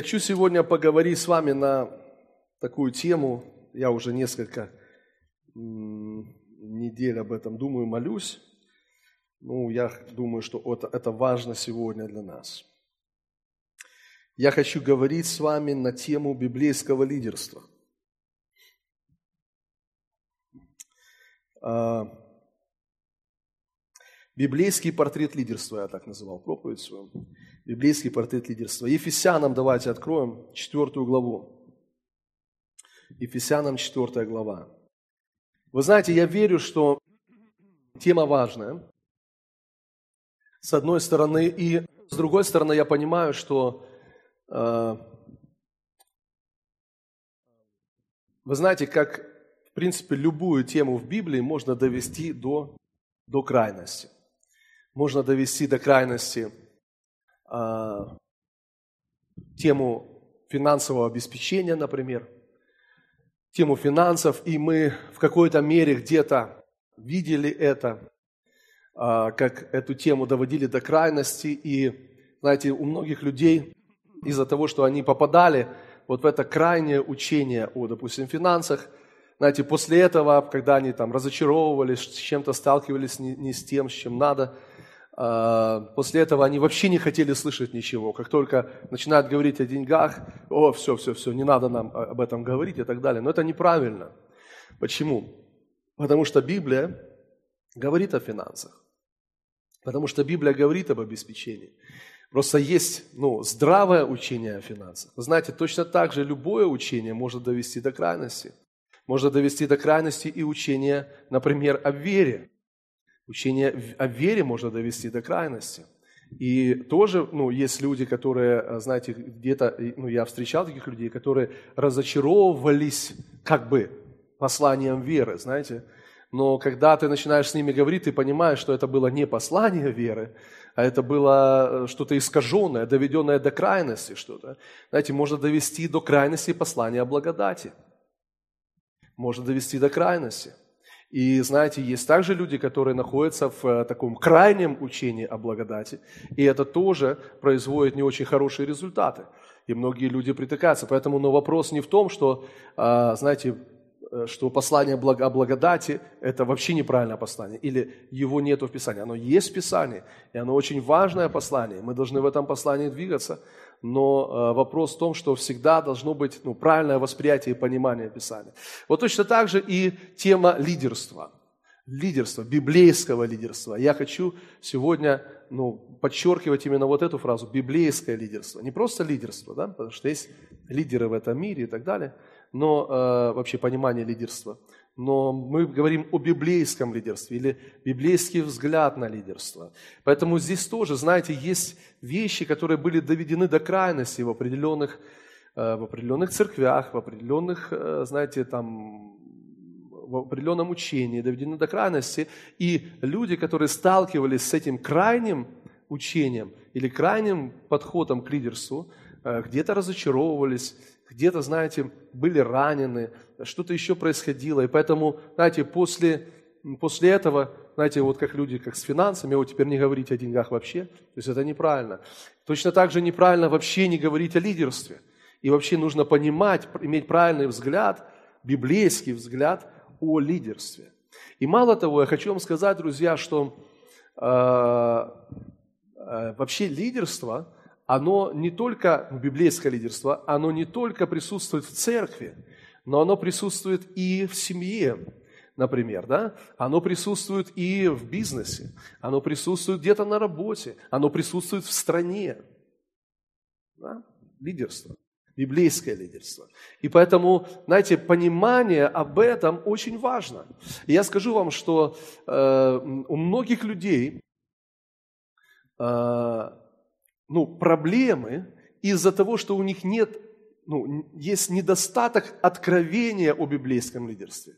Хочу сегодня поговорить с вами на такую тему. Я уже несколько недель об этом думаю, молюсь. Ну, я думаю, что это, это важно сегодня для нас. Я хочу говорить с вами на тему библейского лидерства. А, библейский портрет лидерства, я так называл проповедь свою. Библейский портрет лидерства. Ефесянам давайте откроем четвертую главу. Ефесянам четвертая глава. Вы знаете, я верю, что тема важная, с одной стороны, и с другой стороны, я понимаю, что э, вы знаете, как в принципе любую тему в Библии можно довести до, до крайности. Можно довести до крайности э, тему финансового обеспечения, например – тему финансов, и мы в какой-то мере где-то видели это, а, как эту тему доводили до крайности. И, знаете, у многих людей из-за того, что они попадали вот в это крайнее учение о, допустим, финансах, знаете, после этого, когда они там разочаровывались, с чем-то сталкивались не, не с тем, с чем надо – после этого они вообще не хотели слышать ничего. Как только начинают говорить о деньгах, о, все, все, все, не надо нам об этом говорить и так далее. Но это неправильно. Почему? Потому что Библия говорит о финансах. Потому что Библия говорит об обеспечении. Просто есть ну, здравое учение о финансах. Вы знаете, точно так же любое учение может довести до крайности. Может довести до крайности и учение, например, о вере. Учение о вере можно довести до крайности. И тоже, ну, есть люди, которые, э, знаете, где-то, ну, я встречал таких людей, которые разочаровывались как бы посланием веры, знаете. Но когда ты начинаешь с ними говорить, ты понимаешь, что это было не послание веры, а это было э, что-то искаженное, доведенное до крайности что-то. Знаете, можно довести до крайности послания о благодати. Можно довести до крайности. И знаете, есть также люди, которые находятся в э, таком крайнем учении о благодати, и это тоже производит не очень хорошие результаты. И многие люди притыкаются. Поэтому но вопрос не в том, что, а, знаете, э, что послание о благодати – это вообще неправильное послание, или его нету в Писании. Оно есть в Писании, и оно очень важное послание. Мы должны в этом послании двигаться – но э, вопрос в том, что всегда должно быть ну, правильное восприятие и понимание Писания. Вот точно так же и тема лидерства. Лидерства, библейского лидерства. Я хочу сегодня ну, подчеркивать именно вот эту фразу, библейское лидерство. Не просто лидерство, да, потому что есть лидеры в этом мире и так далее, но э, вообще понимание лидерства – но мы говорим о библейском лидерстве или библейский взгляд на лидерство. Поэтому здесь тоже, знаете, есть вещи, которые были доведены до крайности в определенных, э, в определенных церквях, в определенных, э, знаете, там, в определенном учении, доведены до крайности. И люди, которые сталкивались с этим крайним учением или крайним подходом к лидерству, э, где-то разочаровывались, где-то, знаете, были ранены, что-то еще происходило. И поэтому, знаете, после, после этого, знаете, вот как люди, как с финансами, вот теперь не говорить о деньгах вообще, то есть это неправильно. Точно так же неправильно вообще не говорить о лидерстве. И вообще нужно понимать, иметь правильный взгляд, библейский взгляд о лидерстве. И мало того, я хочу вам сказать, друзья, что э, э, вообще лидерство – оно не только, библейское лидерство, оно не только присутствует в церкви, но оно присутствует и в семье, например, да? Оно присутствует и в бизнесе, оно присутствует где-то на работе, оно присутствует в стране. Да? Лидерство, библейское лидерство. И поэтому, знаете, понимание об этом очень важно. И я скажу вам, что э, у многих людей э, ну, проблемы из-за того, что у них нет, ну, есть недостаток откровения о библейском лидерстве.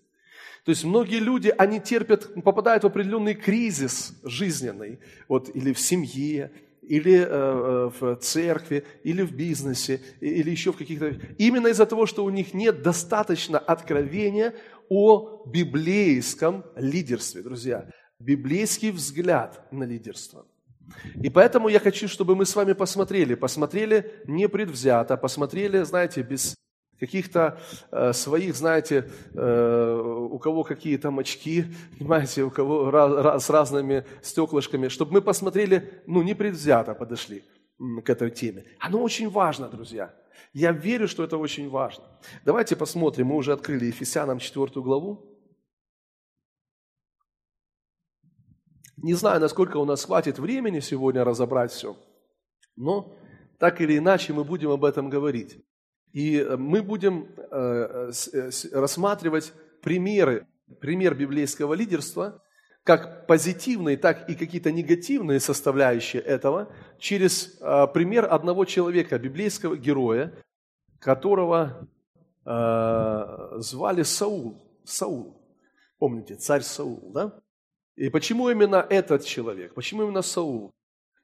То есть многие люди, они терпят, попадают в определенный кризис жизненный, вот, или в семье, или э, э в церкви, или в бизнесе, или еще в каких-то... Именно из-за того, что у них нет достаточно откровения о библейском лидерстве, друзья. Библейский взгляд на лидерство – И поэтому я хочу, чтобы мы с вами посмотрели, посмотрели непредвзято, посмотрели, знаете, без каких-то э, своих, знаете, э, у кого какие там очки, понимаете, у кого раз, раз, с разными стеклышками, чтобы мы посмотрели, ну, непредвзято подошли к этой теме. Оно очень важно, друзья. Я верю, что это очень важно. Давайте посмотрим, мы уже открыли Ефесянам 4 главу. Не знаю, насколько у нас хватит времени сегодня разобрать все, но так или иначе мы будем об этом говорить. И э, мы будем э, э, рассматривать примеры, пример библейского лидерства, как позитивные, так и какие-то негативные составляющие этого, через пример одного человека, библейского героя, которого звали Саул. Саул. Помните, царь Саул, да? И почему именно этот человек? Почему именно Саул?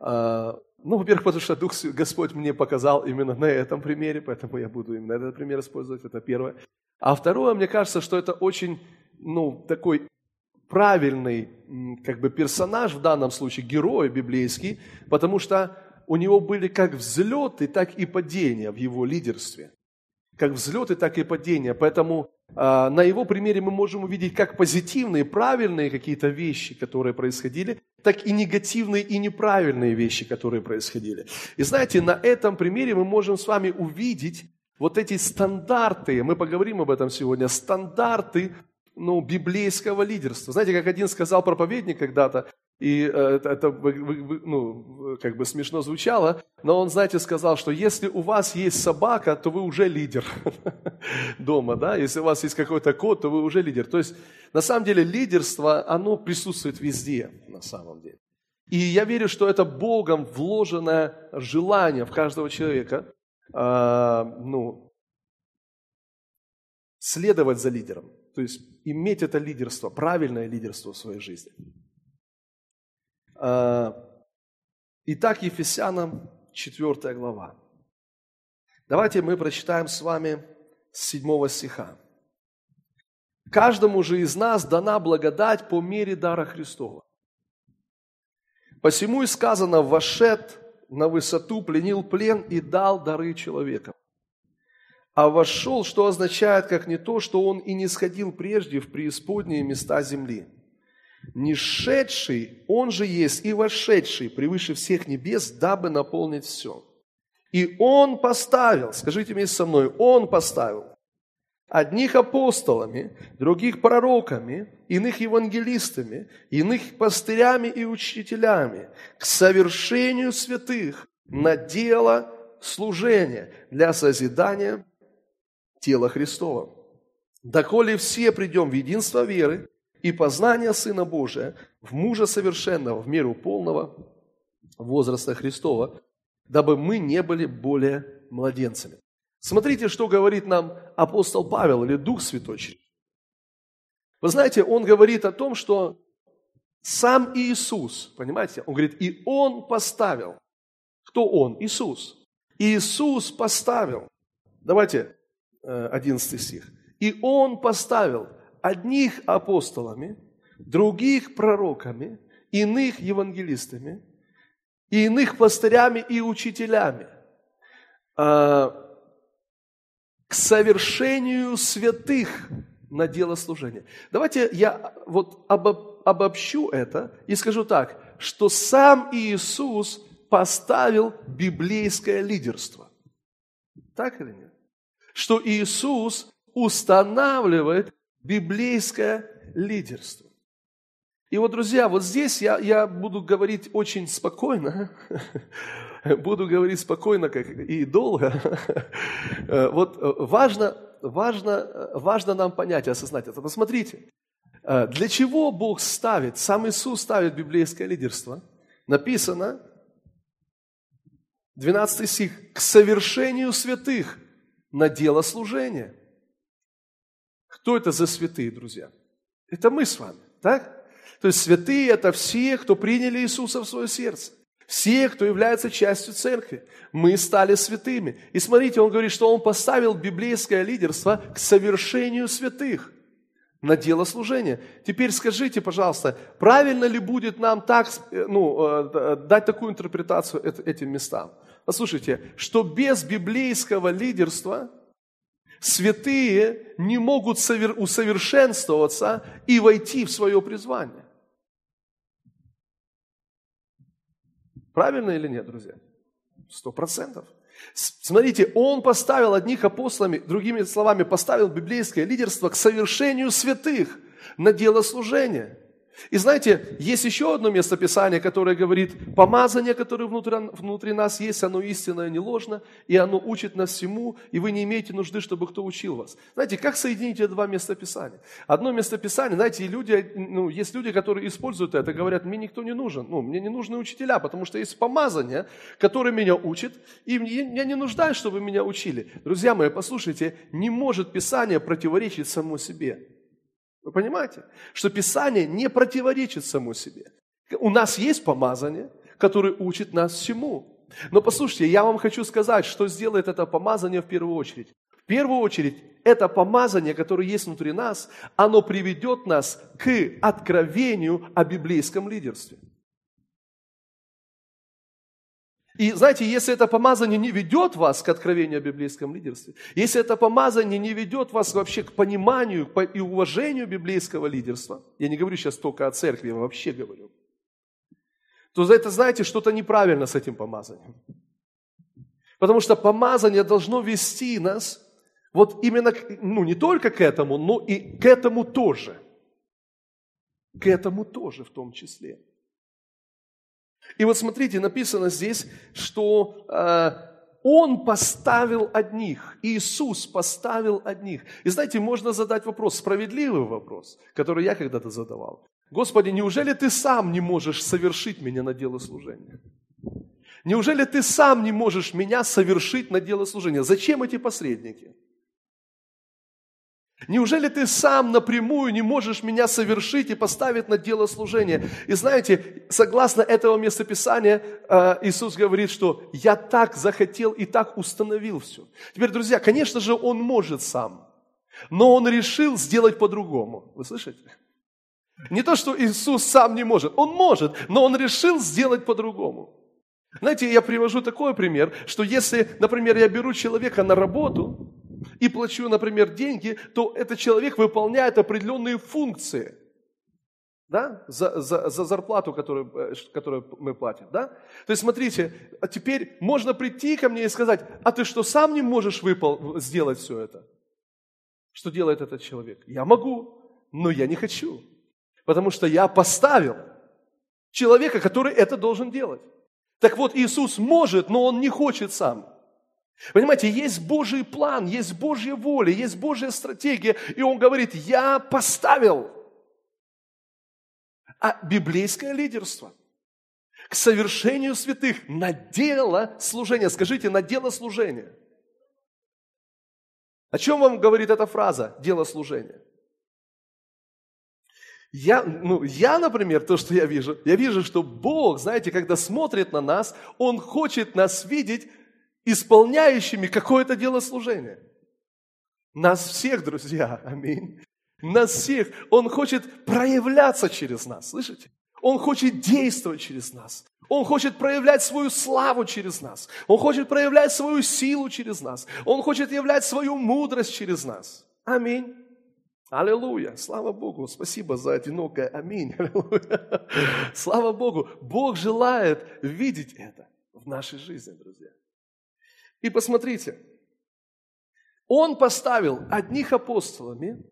Ну, во-первых, потому что Дух Господь мне показал именно на этом примере, поэтому я буду именно этот пример использовать, это первое. А второе, мне кажется, что это очень, ну, такой правильный как бы персонаж в данном случае, герой библейский, потому что у него были как взлеты, так и падения в его лидерстве. Как взлеты, так и падения. Поэтому а, на его примере мы можем увидеть как позитивные, правильные какие-то вещи, которые происходили, так и негативные и неправильные вещи, которые происходили. И знаете, на этом примере мы можем с вами увидеть вот эти стандарты, мы поговорим об этом сегодня, стандарты ну, библейского лидерства. Знаете, как один сказал проповедник когда-то, и э, это, это ну, как бы смешно звучало, но он, знаете, сказал, что если у вас есть собака, то вы уже лидер дома, да? Если у вас есть какой-то кот, то вы уже лидер. То есть, на самом деле, лидерство, оно присутствует везде, на самом деле. И я верю, что это Богом вложенное желание в каждого человека, э, ну, следовать за лидером. То есть, иметь это лидерство, правильное лидерство в своей жизни. Э, итак, Ефесянам 4 глава. Давайте мы прочитаем с вами с 7 стиха. «Каждому же из нас дана благодать по мере дара Христова. Посему и сказано, вошед на высоту, пленил плен и дал дары человекам. А вошел, что означает, как не то, что он и не сходил прежде в преисподние места земли – не шедший, он же есть и вошедший превыше всех небес, дабы наполнить все. И он поставил, скажите вместе со мной, он поставил одних апостолами, других пророками, иных евангелистами, иных пастырями и учителями к совершению святых на дело служения для созидания тела Христова. Доколе все придем в единство веры и познание Сына Божия в мужа совершенного, в меру полного возраста Христова, дабы мы не были более младенцами. Смотрите, что говорит нам апостол Павел или Дух Святой. Вы знаете, он говорит о том, что сам Иисус, понимаете, он говорит, и он поставил. Кто он? Иисус. Иисус поставил. Давайте 11 э, стих. И он поставил одних апостолами, других пророками, иных евангелистами, и иных пастырями и учителями а, к совершению святых на дело служения. Давайте я вот обобщу это и скажу так, что сам Иисус поставил библейское лидерство. Так или нет? Что Иисус устанавливает библейское лидерство. И вот, друзья, вот здесь я, я буду говорить очень спокойно, буду говорить спокойно как и долго. Вот важно, важно, важно нам понять и осознать это. Посмотрите, для чего Бог ставит, сам Иисус ставит библейское лидерство? Написано, 12 стих, к совершению святых на дело служения. Кто это за святые, друзья? Это мы с вами, так? То есть святые – это все, кто приняли Иисуса в свое сердце. Все, кто является частью церкви. Мы стали святыми. И смотрите, он говорит, что он поставил библейское лидерство к совершению святых на дело служения. Теперь скажите, пожалуйста, правильно ли будет нам так, э, ну, э, дать такую интерпретацию этим местам? Послушайте, что без библейского лидерства святые не могут усовершенствоваться и войти в свое призвание. Правильно или нет, друзья? Сто процентов. Смотрите, он поставил одних апостолами, другими словами, поставил библейское лидерство к совершению святых на дело служения. И знаете, есть еще одно местописание, которое говорит, помазание, которое внутри, внутри нас есть, оно истинное, не ложно, и оно учит нас всему, и вы не имеете нужды, чтобы кто учил вас. Знаете, как соединить эти два местописания? Одно местописание, знаете, люди, ну, есть люди, которые используют это, говорят, мне никто не нужен, ну, мне не нужны учителя, потому что есть помазание, которое меня учит, и я не нуждаюсь, чтобы меня учили. Друзья мои, послушайте, не может Писание противоречить само себе. Вы понимаете? Что Писание не противоречит само себе. У нас есть помазание, которое учит нас всему. Но послушайте, я вам хочу сказать, что сделает это помазание в первую очередь. В первую очередь, это помазание, которое есть внутри нас, оно приведет нас к откровению о библейском лидерстве. И знаете, если это помазание не ведет вас к откровению о библейском лидерстве, если это помазание не ведет вас вообще к пониманию и уважению библейского лидерства, я не говорю сейчас только о церкви, я вообще говорю, то за это, знаете, что-то неправильно с этим помазанием. Потому что помазание должно вести нас вот именно, ну не только к этому, но и к этому тоже. К этому тоже в том числе. И вот смотрите, написано здесь, что э, Он поставил одних, Иисус поставил одних. И знаете, можно задать вопрос, справедливый вопрос, который я когда-то задавал. Господи, неужели Ты сам не можешь совершить меня на дело служения? Неужели Ты сам не можешь меня совершить на дело служения? Зачем эти посредники? Неужели ты сам напрямую не можешь меня совершить и поставить на дело служения? И знаете, согласно этого местописания, э, Иисус говорит, что я так захотел и так установил все. Теперь, друзья, конечно же, Он может сам, но Он решил сделать по-другому. Вы слышите? Не то, что Иисус сам не может, Он может, но Он решил сделать по-другому. Знаете, я привожу такой пример, что если, например, я беру человека на работу, и плачу, например, деньги, то этот человек выполняет определенные функции да, за, за, за зарплату, которую, э, которую мы платим. Да? То есть смотрите, а теперь можно прийти ко мне и сказать, а ты что, сам не можешь выпол- сделать все это? Что делает этот человек? Я могу, но я не хочу, потому что я поставил человека, который это должен делать. Так вот, Иисус может, но Он не хочет сам. Понимаете, есть Божий план, есть Божья воля, есть Божья стратегия, и он говорит, я поставил. А библейское лидерство к совершению святых на дело служения. Скажите, на дело служения. О чем вам говорит эта фраза «дело служения»? Я, ну, я, например, то, что я вижу, я вижу, что Бог, знаете, когда смотрит на нас, Он хочет нас видеть исполняющими какое-то дело служения. Нас всех, друзья, аминь. Нас всех. Он хочет проявляться через нас, слышите? Он хочет действовать через нас. Он хочет проявлять свою славу через нас. Он хочет проявлять свою силу через нас. Он хочет являть свою мудрость через нас. Аминь. Аллилуйя. Слава Богу. Спасибо за одинокое. Аминь. Аллилуйя. Слава Богу. Бог желает видеть это в нашей жизни, друзья. И посмотрите, он поставил одних апостолами,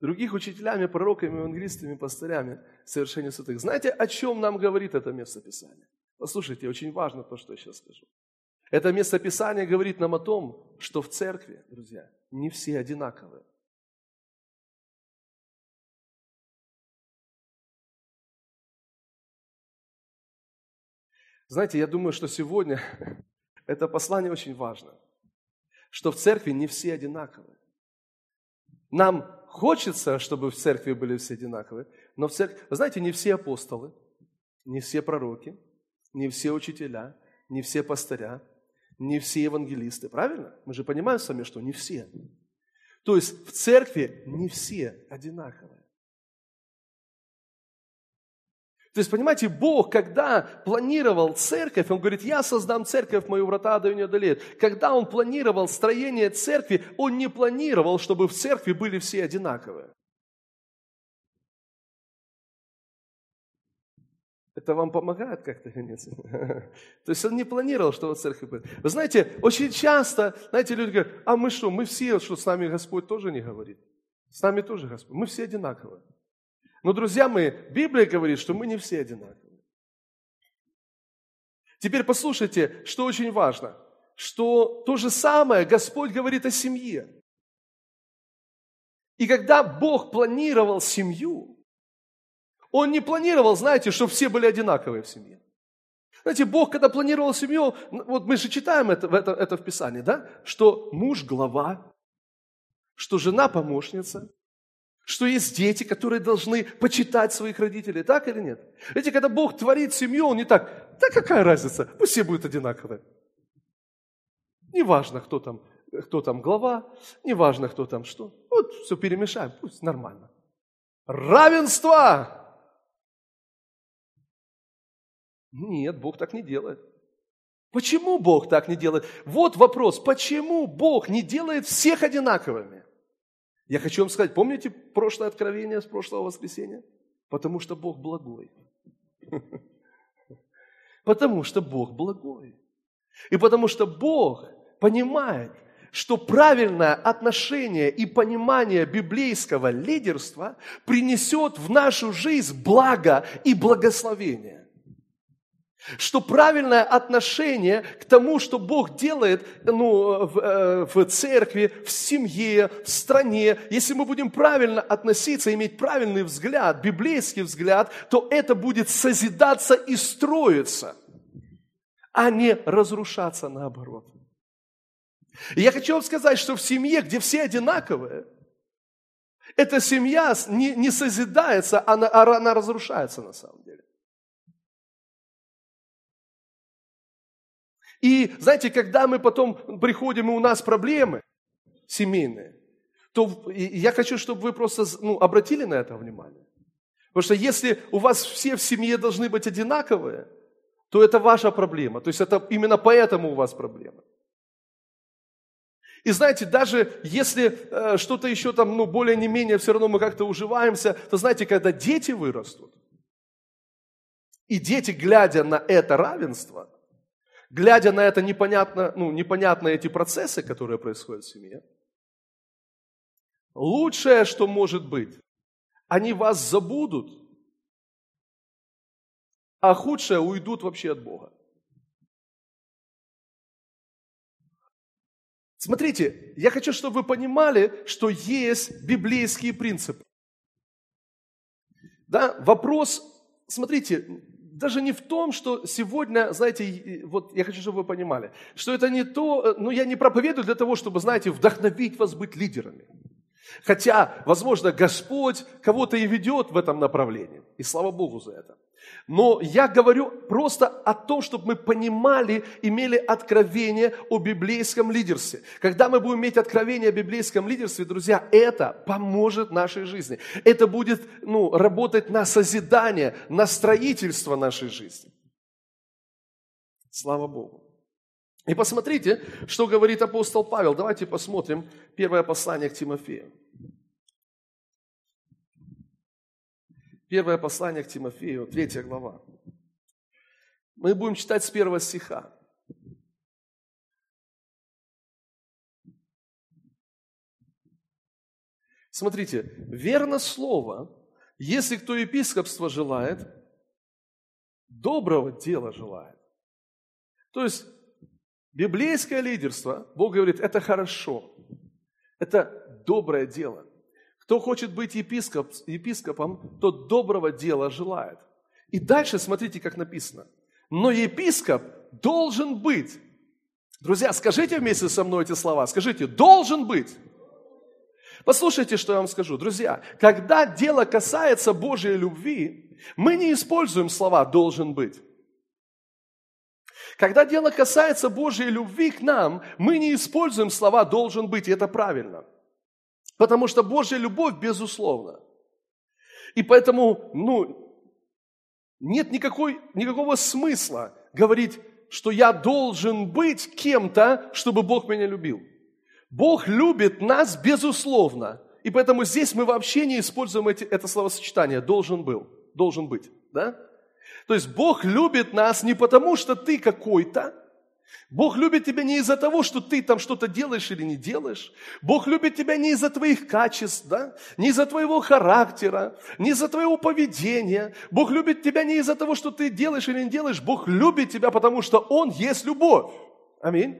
других учителями, пророками, евангелистами, пастырями совершения святых. Знаете, о чем нам говорит это местописание? Послушайте, очень важно то, что я сейчас скажу. Это местописание говорит нам о том, что в церкви, друзья, не все одинаковые. Знаете, я думаю, что сегодня это послание очень важно, что в церкви не все одинаковые. Нам хочется, чтобы в церкви были все одинаковые, но в церкви, вы знаете, не все апостолы, не все пророки, не все учителя, не все пастыря, не все евангелисты, правильно? Мы же понимаем с вами, что не все. То есть в церкви не все одинаковые. То есть, понимаете, Бог, когда планировал церковь, Он говорит, я создам церковь, мою врата до не одолеют. Когда Он планировал строение церкви, Он не планировал, чтобы в церкви были все одинаковые. Это вам помогает как-то или нет? То есть он не планировал, что в церкви будет. Вы знаете, очень часто, знаете, люди говорят, а мы что, мы все, что с нами Господь тоже не говорит. С нами тоже Господь. Мы все одинаковые. Но, друзья мои, Библия говорит, что мы не все одинаковые. Теперь послушайте, что очень важно, что то же самое Господь говорит о семье. И когда Бог планировал семью, Он не планировал, знаете, чтобы все были одинаковые в семье. Знаете, Бог, когда планировал семью, вот мы же читаем это, это, это в Писании, да, что муж – глава, что жена – помощница, что есть дети, которые должны почитать своих родителей, так или нет? Видите, когда Бог творит семью, Он не так, да какая разница, пусть все будут одинаковые. Неважно, кто там, кто там глава, неважно, кто там что. Вот все перемешаем, пусть нормально. Равенство! Нет, Бог так не делает. Почему Бог так не делает? Вот вопрос, почему Бог не делает всех одинаковыми? Я хочу вам сказать, помните прошлое откровение с прошлого воскресенья? Потому что Бог благой. Потому что Бог благой. И потому что Бог понимает, что правильное отношение и понимание библейского лидерства принесет в нашу жизнь благо и благословение что правильное отношение к тому, что Бог делает ну, в, э, в церкви, в семье, в стране, если мы будем правильно относиться, иметь правильный взгляд, библейский взгляд, то это будет созидаться и строиться, а не разрушаться наоборот. И я хочу вам сказать, что в семье, где все одинаковые, эта семья не, не созидается, она, она разрушается на самом деле. И знаете, когда мы потом приходим, и у нас проблемы семейные, то я хочу, чтобы вы просто ну, обратили на это внимание. Потому что если у вас все в семье должны быть одинаковые, то это ваша проблема. То есть это именно поэтому у вас проблема. И знаете, даже если э, что-то еще там, ну, более не менее, все равно мы как-то уживаемся, то знаете, когда дети вырастут, и дети, глядя на это равенство, глядя на это непонятно, ну, непонятные эти процессы, которые происходят в семье, лучшее, что может быть, они вас забудут, а худшее уйдут вообще от Бога. Смотрите, я хочу, чтобы вы понимали, что есть библейские принципы. Да, вопрос, смотрите, даже не в том, что сегодня, знаете, вот я хочу, чтобы вы понимали, что это не то, э, ну я не проповедую для того, чтобы, знаете, вдохновить вас быть лидерами. Хотя, возможно, Господь кого-то и ведет в этом направлении. И слава Богу за это. Но я говорю просто о том, чтобы мы понимали, имели откровение о библейском лидерстве. Когда мы будем иметь откровение о библейском лидерстве, друзья, это поможет нашей жизни. Это будет ну, работать на созидание, на строительство нашей жизни. Слава Богу. И посмотрите, что говорит апостол Павел. Давайте посмотрим первое послание к Тимофею. Первое послание к Тимофею, третья глава. Мы будем читать с первого стиха. Смотрите, верно слово, если кто епископство желает, доброго дела желает. То есть, библейское лидерство, Бог говорит, это хорошо, это доброе дело. Кто хочет быть епископ, епископом, тот доброго дела желает. И дальше смотрите, как написано. Но епископ должен быть. Друзья, скажите вместе со мной эти слова. Скажите, должен быть. Послушайте, что я вам скажу. Друзья, когда дело касается Божьей любви, мы не используем слова «должен быть». Когда дело касается Божьей любви к нам, мы не используем слова «должен быть», и это правильно – Потому что Божья любовь безусловна. И поэтому, ну, нет никакой, никакого смысла говорить, что я должен быть кем-то, чтобы Бог меня любил. Бог любит нас безусловно. И поэтому здесь мы вообще не используем эти, это словосочетание «должен был», «должен быть». Да? То есть Бог любит нас не потому, что ты какой-то, Бог любит тебя не из-за того, что ты там что-то делаешь или не делаешь. Бог любит тебя не из-за твоих качеств, да? не из-за твоего характера, не из-за твоего поведения. Бог любит тебя не из-за того, что ты делаешь или не делаешь. Бог любит тебя, потому что Он есть любовь. Аминь.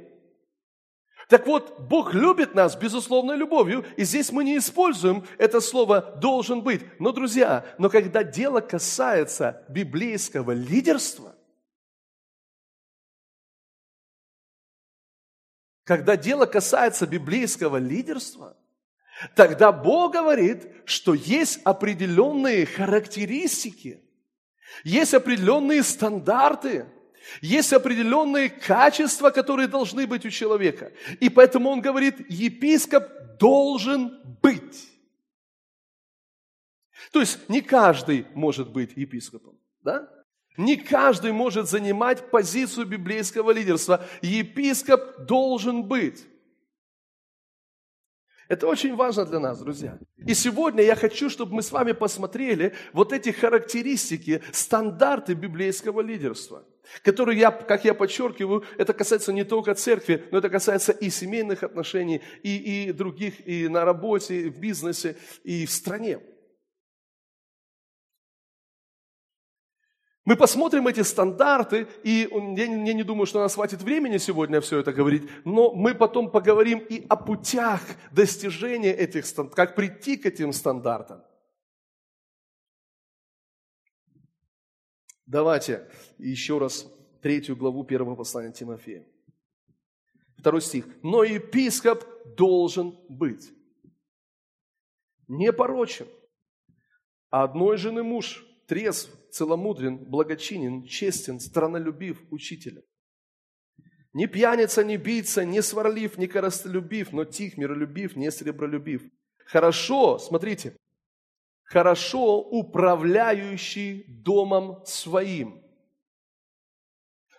Так вот, Бог любит нас безусловной любовью, и здесь мы не используем это слово «должен быть». Но, друзья, но когда дело касается библейского лидерства, Когда дело касается библейского лидерства, тогда Бог говорит, что есть определенные характеристики, есть определенные стандарты, есть определенные качества, которые должны быть у человека. И поэтому он говорит, епископ должен быть. То есть не каждый может быть епископом. Да? Не каждый может занимать позицию библейского лидерства. Епископ должен быть. Это очень важно для нас, друзья. И сегодня я хочу, чтобы мы с вами посмотрели вот эти характеристики, стандарты библейского лидерства, которые, я, как я подчеркиваю, это касается не только церкви, но это касается и семейных отношений, и, и других, и на работе, и в бизнесе, и в стране. Мы посмотрим эти стандарты, и я не, не думаю, что у нас хватит времени сегодня все это говорить, но мы потом поговорим и о путях достижения этих стандартов, как прийти к этим стандартам. Давайте еще раз третью главу первого послания Тимофея. Второй стих. Но епископ должен быть непорочен, а одной жены муж, трезв, целомудрен, благочинен, честен, странолюбив, учителем. Не пьяница, не бийца, не сварлив, не коростолюбив, но тих, миролюбив, не сребролюбив. Хорошо, смотрите, хорошо управляющий домом своим.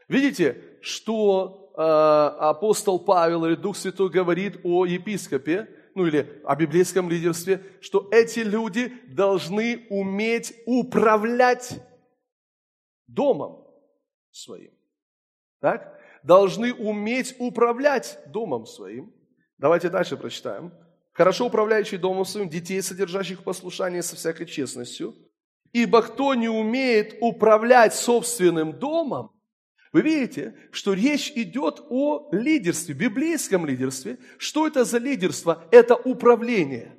Видите, что э, апостол Павел или Дух Святой говорит о епископе, ну или о библейском лидерстве, что эти люди должны уметь управлять домом своим. Так? Должны уметь управлять домом своим. Давайте дальше прочитаем. Хорошо управляющий домом своим, детей, содержащих в послушании со всякой честностью. Ибо кто не умеет управлять собственным домом, вы видите, что речь идет о лидерстве, библейском лидерстве. Что это за лидерство? Это управление.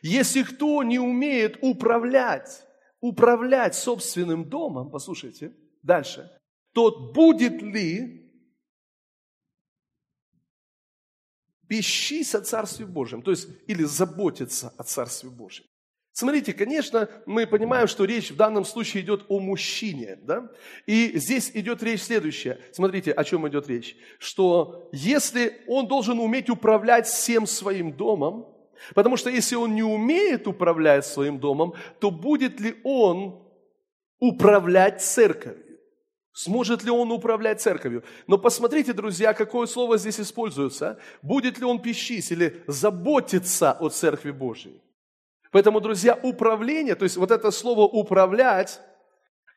Если кто не умеет управлять, управлять собственным домом, послушайте, дальше, тот будет ли пищись о Царстве Божьем, то есть или заботиться о Царстве Божьем. Смотрите, конечно, мы понимаем, что речь в данном случае идет о мужчине, да? И здесь идет речь следующая. Смотрите, о чем идет речь. Что если он должен уметь управлять всем своим домом, потому что если он не умеет управлять своим домом, то будет ли он управлять церковью? Сможет ли он управлять церковью? Но посмотрите, друзья, какое слово здесь используется. Будет ли он пищись или заботиться о церкви Божьей? Поэтому, друзья, управление, то есть вот это слово «управлять»,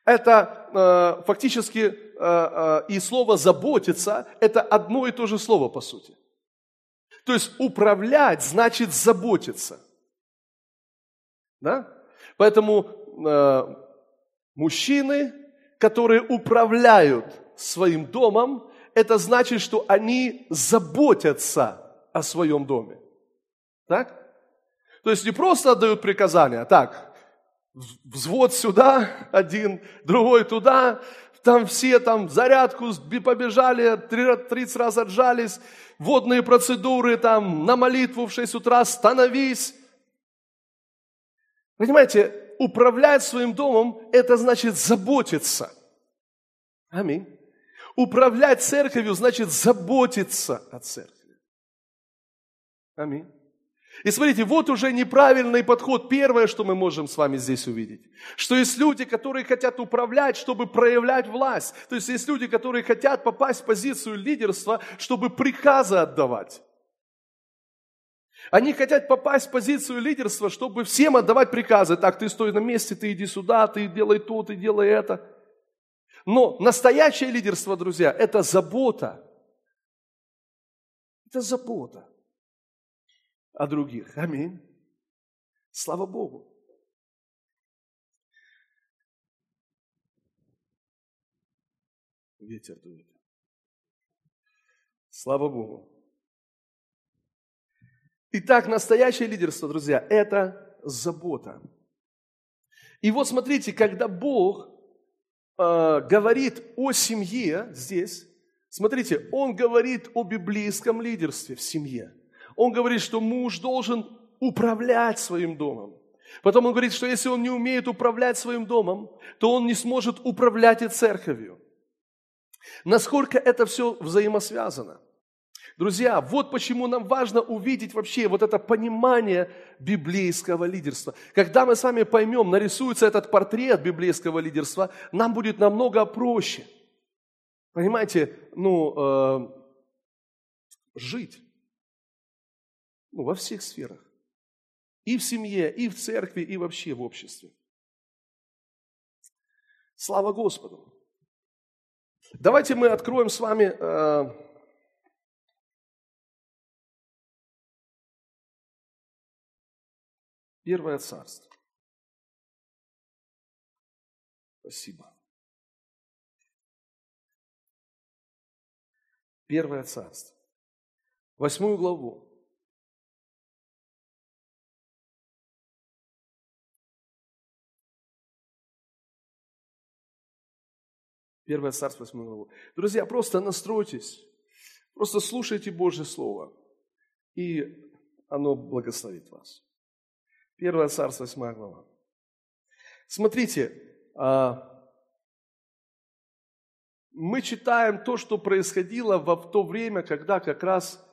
это э, фактически э, э, и слово «заботиться» – это одно и то же слово, по сути. То есть управлять значит заботиться. Да? Поэтому э, мужчины, которые управляют своим домом, это значит, что они заботятся о своем доме. Так? То есть не просто отдают приказания, так, взвод сюда, один, другой туда, там все там зарядку побежали, 30 раз отжались, водные процедуры, там на молитву в 6 утра становись. Понимаете, управлять своим домом – это значит заботиться. Аминь. Управлять церковью значит заботиться о церкви. Аминь. И смотрите, вот уже неправильный подход. Первое, что мы можем с вами здесь увидеть, что есть люди, которые хотят управлять, чтобы проявлять власть. То есть есть люди, которые хотят попасть в позицию лидерства, чтобы приказы отдавать. Они хотят попасть в позицию лидерства, чтобы всем отдавать приказы. Так, ты стой на месте, ты иди сюда, ты делай то, ты делай это. Но настоящее лидерство, друзья, это забота. Это забота о других. Аминь. Слава Богу. Ветер дует. Слава Богу. Итак, настоящее лидерство, друзья, это забота. И вот смотрите, когда Бог э, говорит о семье здесь, смотрите, Он говорит о библейском лидерстве в семье. Он говорит, что муж должен управлять своим домом. Потом он говорит, что если он не умеет управлять своим домом, то он не сможет управлять и церковью. Насколько это все взаимосвязано – Друзья, вот почему нам важно увидеть вообще вот это понимание библейского лидерства. Когда мы с вами поймем, нарисуется этот портрет библейского лидерства, нам будет намного проще. Понимаете, ну, э, жить ну, во всех сферах. И в семье, и в церкви, и вообще в обществе. Слава Господу! Давайте мы откроем с вами э, Первое царство. Спасибо. Первое царство. Восьмую главу. Первое царство, восьмую главу. Друзья, просто настройтесь, просто слушайте Божье Слово, и оно благословит вас. Первое царство, 8 глава. Смотрите, а, мы читаем то, что происходило в то время, когда как раз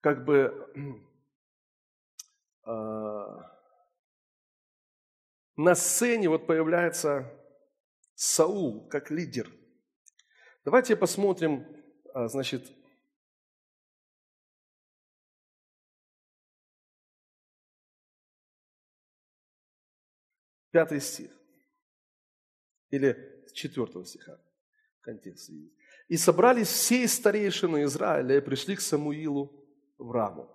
как бы а, на сцене вот появляется Саул как лидер. Давайте посмотрим, а, значит, Пятый стих. Или четвертого стиха. Контекст видите. «И собрались все старейшины Израиля и пришли к Самуилу в Раму.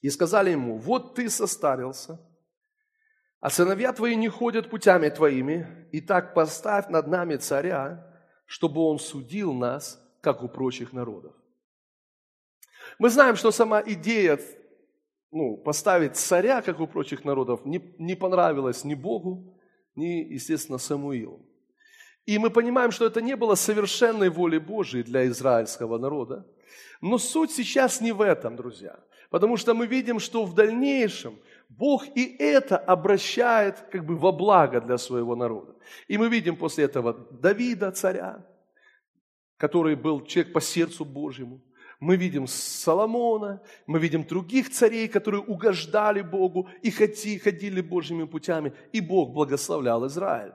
И сказали ему, вот ты состарился, а сыновья твои не ходят путями твоими, и так поставь над нами царя, чтобы он судил нас, как у прочих народов. Мы знаем, что сама идея ну, поставить царя, как у прочих народов, не, не понравилось ни Богу, ни, естественно, Самуилу. И мы понимаем, что это не было совершенной волей Божией для израильского народа. Но суть сейчас не в этом, друзья. Потому что мы видим, что в дальнейшем Бог и это обращает как бы во благо для своего народа. И мы видим после этого Давида, царя, который был человек по сердцу Божьему – мы видим Соломона, мы видим других царей, которые угождали Богу и ходили Божьими путями, и Бог благословлял Израиль.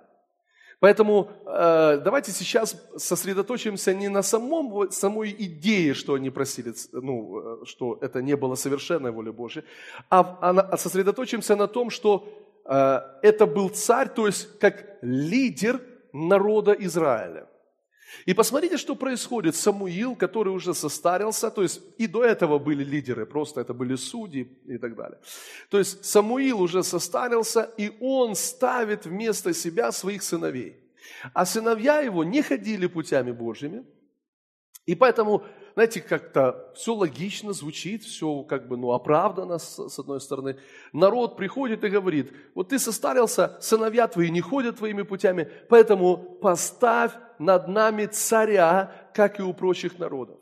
Поэтому э, давайте сейчас сосредоточимся не на самом, самой идее, что они просили, ну, э, что это не было совершенной волей Божьей, а, а сосредоточимся на том, что э, это был царь, то есть как лидер народа Израиля. И посмотрите, что происходит. Самуил, который уже состарился, то есть и до этого были лидеры, просто это были судьи и так далее. То есть Самуил уже состарился, и он ставит вместо себя своих сыновей. А сыновья его не ходили путями Божьими, и поэтому знаете, как-то все логично звучит, все как бы, ну, оправдано с, с одной стороны. Народ приходит и говорит, вот ты состарился, сыновья твои не ходят твоими путями, поэтому поставь над нами царя, как и у прочих народов.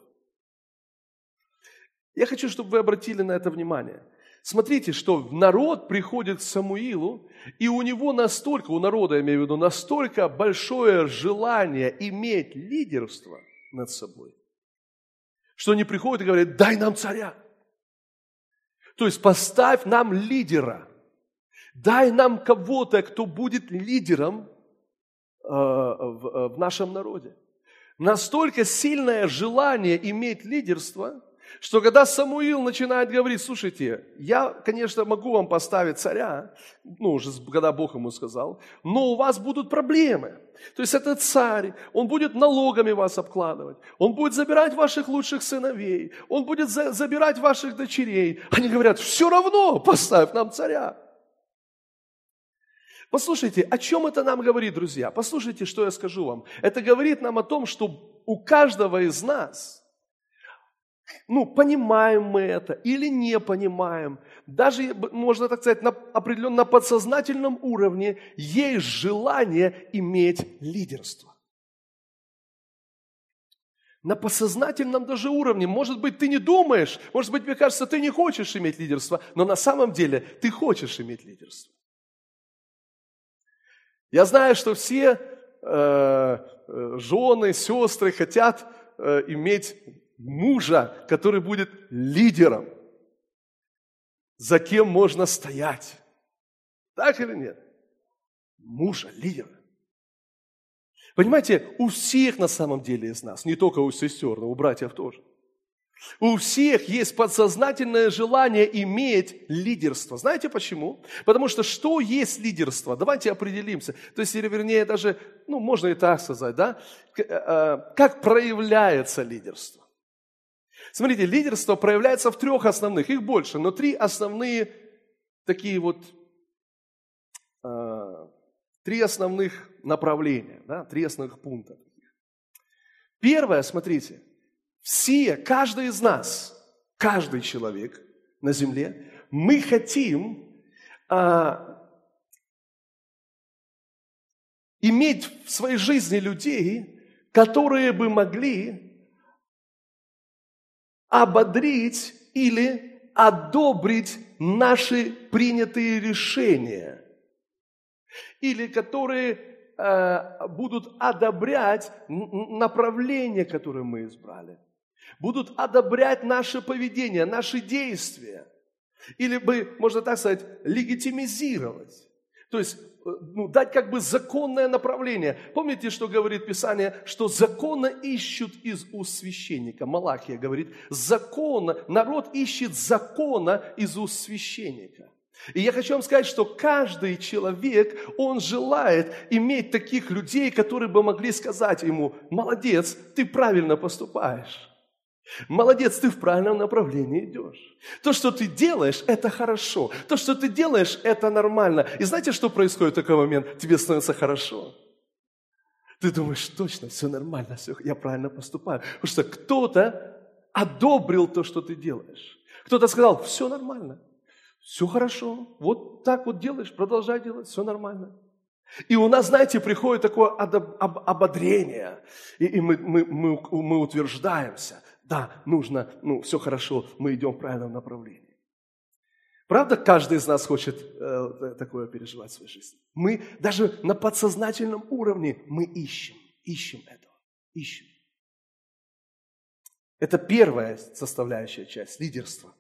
Я хочу, чтобы вы обратили на это внимание. Смотрите, что народ приходит к Самуилу, и у него настолько, у народа, я имею в виду, настолько большое желание иметь лидерство над собой – что они приходят и говорят, дай нам царя. То есть поставь нам лидера. Дай нам кого-то, кто будет лидером э, в нашем народе. Настолько сильное желание иметь лидерство, что когда Самуил начинает говорить, слушайте, я, конечно, могу вам поставить царя, ну, уже когда Бог ему сказал, но у вас будут проблемы. То есть этот царь, он будет налогами вас обкладывать, он будет забирать ваших лучших сыновей, он будет за, забирать ваших дочерей. Они говорят, все равно поставь нам царя. Послушайте, о чем это нам говорит, друзья? Послушайте, что я скажу вам. Это говорит нам о том, что у каждого из нас – ну, понимаем мы это или не понимаем, даже, можно так сказать, на определенно подсознательном уровне есть желание иметь лидерство. На подсознательном даже уровне, может быть, ты не думаешь, может быть, мне кажется, ты не хочешь иметь лидерство, но на самом деле ты хочешь иметь лидерство. Я знаю, что все э, э жены, сестры хотят э, иметь мужа, который будет лидером, за кем можно стоять. Так или нет? Мужа, лидера. Понимаете, у всех на самом деле из нас, не только у сестер, но у братьев тоже. У всех есть подсознательное желание иметь лидерство. Знаете почему? Потому что что есть лидерство? Давайте определимся. То есть, или вернее, даже, ну, можно и так сказать, да? Э, э, как проявляется лидерство? Смотрите, лидерство проявляется в трех основных, их больше, но три основные такие вот, э, три основных направления, да, три основных пункта. Первое, смотрите, все, каждый из нас, каждый человек на земле, мы хотим э, иметь в своей жизни людей, которые бы могли ободрить или одобрить наши принятые решения, или которые э, будут одобрять направление, которое мы избрали, будут одобрять наше поведение, наши действия, или бы, можно так сказать, легитимизировать. То есть ну, дать как бы законное направление. Помните, что говорит Писание, что законно ищут из уст священника. Малахия говорит, законно, народ ищет закона из уст священника. И я хочу вам сказать, что каждый человек, он желает иметь таких людей, которые бы могли сказать ему, молодец, ты правильно поступаешь. Молодец, ты в правильном направлении идешь. То, что ты делаешь, это хорошо. То, что ты делаешь, это нормально. И знаете, что происходит в такой момент? Тебе становится хорошо. Ты думаешь, точно, все нормально, все, я правильно поступаю. Потому что кто-то одобрил то, что ты делаешь. Кто-то сказал, все нормально, все хорошо, вот так вот делаешь, продолжай делать, все нормально. И у нас, знаете, приходит такое ободрение, и, мы, мы, мы, мы утверждаемся да, нужно, ну, все хорошо, мы идем в правильном направлении. Правда, каждый из нас хочет э, такое переживать в своей жизни. Мы даже на подсознательном уровне мы ищем, ищем этого, ищем. Это первая составляющая часть лидерства.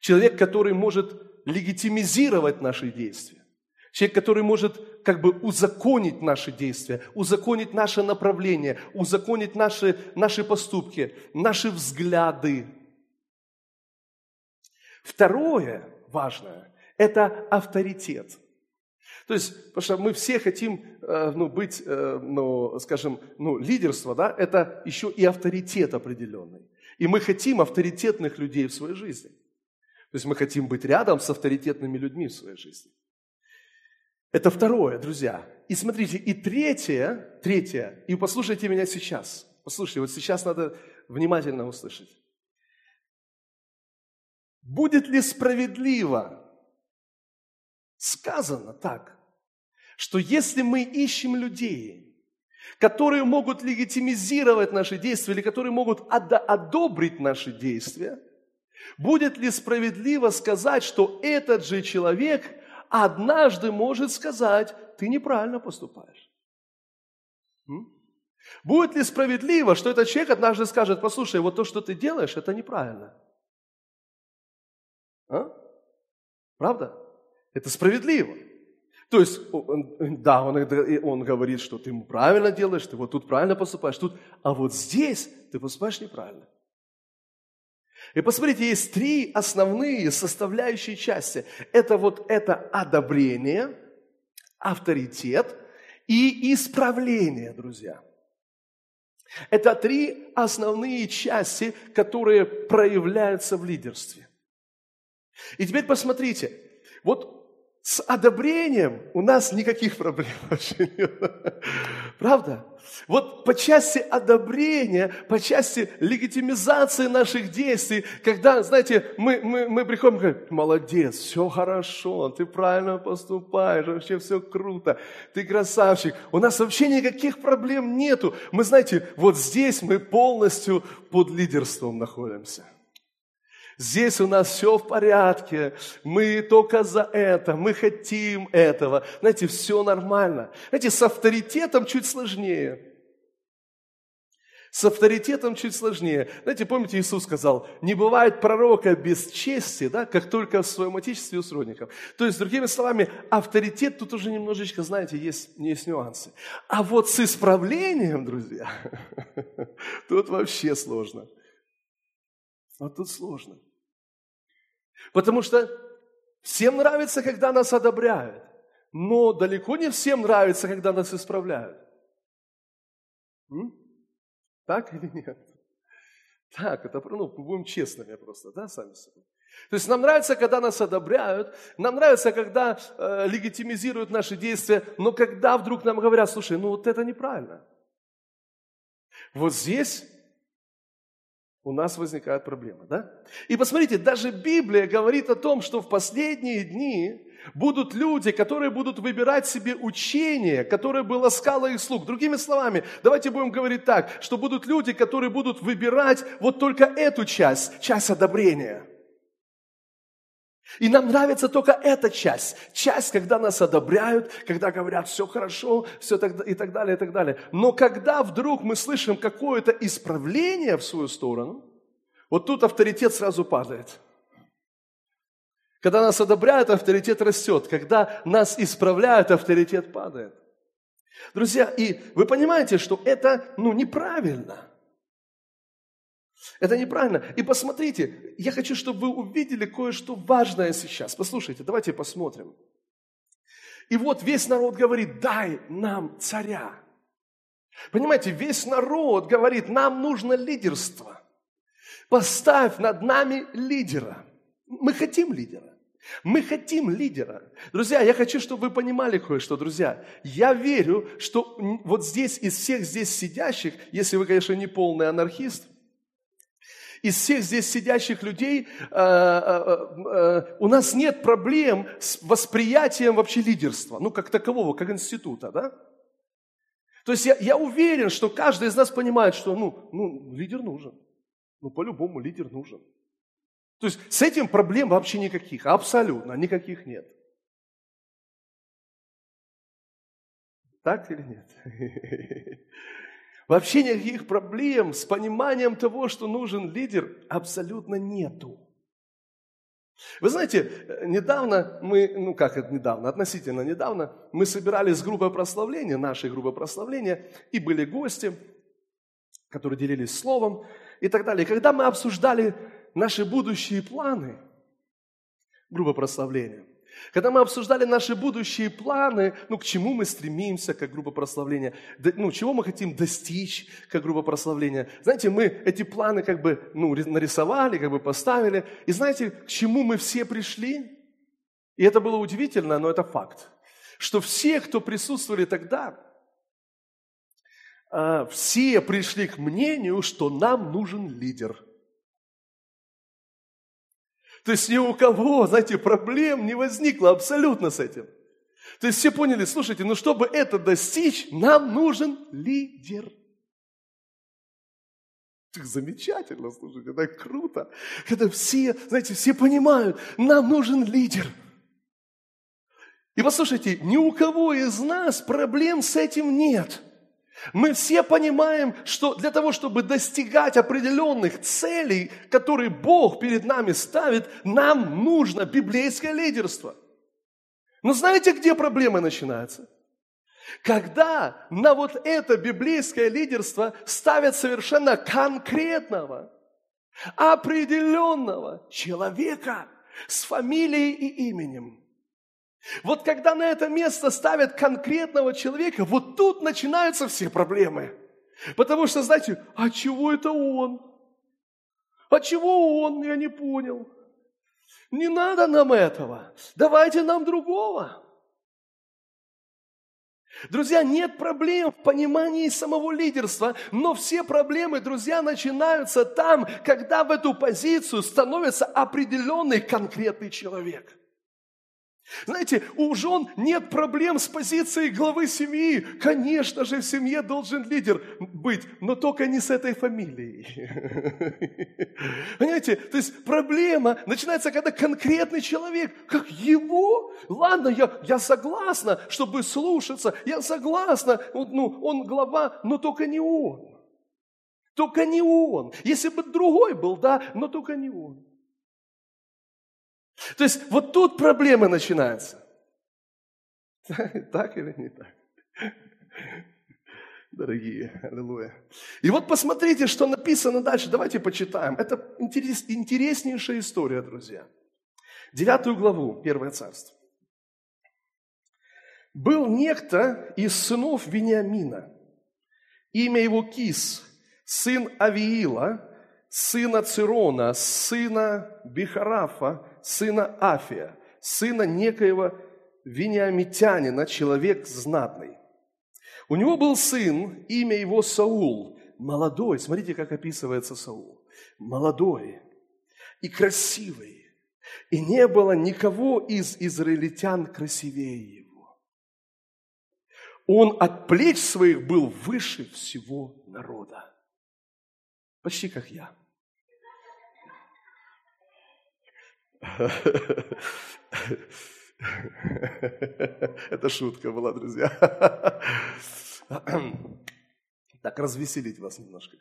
Человек, который может легитимизировать наши действия. Человек, который может как бы узаконить наши действия, узаконить наше направление, узаконить наши, наши поступки, наши взгляды. Второе важное – это авторитет. То есть, потому что мы все хотим э, ну, быть, э, ну, скажем, ну, лидерство, да, это еще и авторитет определенный. И мы хотим авторитетных людей в своей жизни. То есть мы хотим быть рядом с авторитетными людьми в своей жизни. Это второе, друзья. И смотрите, и третье, третье, и послушайте меня сейчас. Послушайте, вот сейчас надо внимательно услышать. Будет ли справедливо сказано так, что если мы ищем людей, которые могут легитимизировать наши действия или которые могут одобрить наши действия, будет ли справедливо сказать, что этот же человек однажды может сказать, ты неправильно поступаешь. Будет ли справедливо, что этот человек однажды скажет, послушай, вот то, что ты делаешь, это неправильно. А? Правда? Это справедливо. То есть, да, он, он говорит, что ты правильно делаешь, ты вот тут правильно поступаешь, тут, а вот здесь ты поступаешь неправильно. И посмотрите, есть три основные составляющие части. Это вот это одобрение, авторитет и исправление, друзья. Это три основные части, которые проявляются в лидерстве. И теперь посмотрите, вот с одобрением у нас никаких проблем вообще нет. Правда? Вот по части одобрения, по части легитимизации наших действий, когда, знаете, мы, мы, мы приходим и говорим, молодец, все хорошо, ты правильно поступаешь, вообще все круто, ты красавчик. У нас вообще никаких проблем нету. Мы, знаете, вот здесь мы полностью под лидерством находимся. Здесь у нас все в порядке, мы только за это, мы хотим этого. Знаете, все нормально. Знаете, с авторитетом чуть сложнее. С авторитетом чуть сложнее. Знаете, помните, Иисус сказал, не бывает пророка без чести, да, как только в своем отечестве у сродников. То есть, другими словами, авторитет тут уже немножечко, знаете, есть, есть нюансы. А вот с исправлением, друзья, тут вообще сложно. Вот тут сложно. Потому что всем нравится, когда нас одобряют, но далеко не всем нравится, когда нас исправляют. М? Так или нет? Так, это, ну, будем честными просто, да, сами собой. То есть нам нравится, когда нас одобряют, нам нравится, когда э, легитимизируют наши действия, но когда вдруг нам говорят, слушай, ну вот это неправильно. Вот здесь у нас возникает проблема, да? И посмотрите, даже Библия говорит о том, что в последние дни будут люди, которые будут выбирать себе учение, которое бы ласкало их слух. Другими словами, давайте будем говорить так, что будут люди, которые будут выбирать вот только эту часть, часть одобрения. И нам нравится только эта часть. Часть, когда нас одобряют, когда говорят, все хорошо, все так, и так далее, и так далее. Но когда вдруг мы слышим какое-то исправление в свою сторону, вот тут авторитет сразу падает. Когда нас одобряют, авторитет растет. Когда нас исправляют, авторитет падает. Друзья, и вы понимаете, что это ну, неправильно. Это неправильно. И посмотрите, я хочу, чтобы вы увидели кое-что важное сейчас. Послушайте, давайте посмотрим. И вот весь народ говорит, дай нам царя. Понимаете, весь народ говорит, нам нужно лидерство. Поставь над нами лидера. Мы хотим лидера. Мы хотим лидера. Друзья, я хочу, чтобы вы понимали кое-что, друзья. Я верю, что вот здесь, из всех здесь сидящих, если вы, конечно, не полный анархист, из всех здесь сидящих людей э, э, э, у нас нет проблем с восприятием вообще лидерства, ну, как такового, как института, да? То есть я, я уверен, что каждый из нас понимает, что, ну, ну, лидер нужен. Ну, по-любому лидер нужен. То есть с этим проблем вообще никаких, абсолютно никаких нет. Так или нет? Вообще никаких проблем с пониманием того, что нужен лидер, абсолютно нету. Вы знаете, недавно мы, ну как это недавно, относительно недавно, мы собирались с группой прославления, нашей группой прославления, и были гости, которые делились словом и так далее. Когда мы обсуждали наши будущие планы, группа прославления, когда мы обсуждали наши будущие планы, ну, к чему мы стремимся, как группа прославления, ну, чего мы хотим достичь, как группа прославления. Знаете, мы эти планы как бы, ну, нарисовали, как бы поставили. И знаете, к чему мы все пришли? И это было удивительно, но это факт. Что все, кто присутствовали тогда, а, все пришли к мнению, что нам нужен лидер – то есть ни у кого, знаете, проблем не возникло абсолютно с этим. То есть все поняли, слушайте, ну чтобы это достичь, нам нужен лидер. Так замечательно, слушайте, так круто. Когда все, знаете, все понимают, нам нужен лидер. И послушайте, ни у кого из нас проблем с этим нет. Мы все понимаем, что для того, чтобы достигать определенных целей, которые Бог перед нами ставит, нам нужно библейское лидерство. Но знаете, где проблемы начинаются? Когда на вот это библейское лидерство ставят совершенно конкретного, определенного человека с фамилией и именем. Вот когда на это место ставят конкретного человека, вот тут начинаются все проблемы. Потому что, знаете, а чего это он? А чего он? Я не понял. Не надо нам этого. Давайте нам другого. Друзья, нет проблем в понимании самого лидерства, но все проблемы, друзья, начинаются там, когда в эту позицию становится определенный конкретный человек – знаете, у жен нет проблем с позицией главы семьи. Конечно же, в семье должен лидер быть, но только не с этой фамилией. Понимаете, то есть проблема начинается, когда конкретный человек, как его, ладно, я, я согласна, чтобы слушаться, я согласна, ну, он глава, но только не он. Только не он. Если бы другой был, да, но только не он. То есть вот тут проблемы начинаются. Так или не так? Дорогие, аллилуйя. И вот посмотрите, что написано дальше. Давайте почитаем. Это интерес, интереснейшая история, друзья. Девятую главу, Первое царство. Был некто из сынов Вениамина. Имя его Кис, сын Авиила, сына Цирона, сына Бихарафа, сына Афия, сына некоего вениамитянина, человек знатный. У него был сын, имя его Саул, молодой, смотрите, как описывается Саул, молодой и красивый, и не было никого из израильтян красивее его. Он от плеч своих был выше всего народа. Почти как я. Это шутка была, друзья. Так, развеселить вас немножко.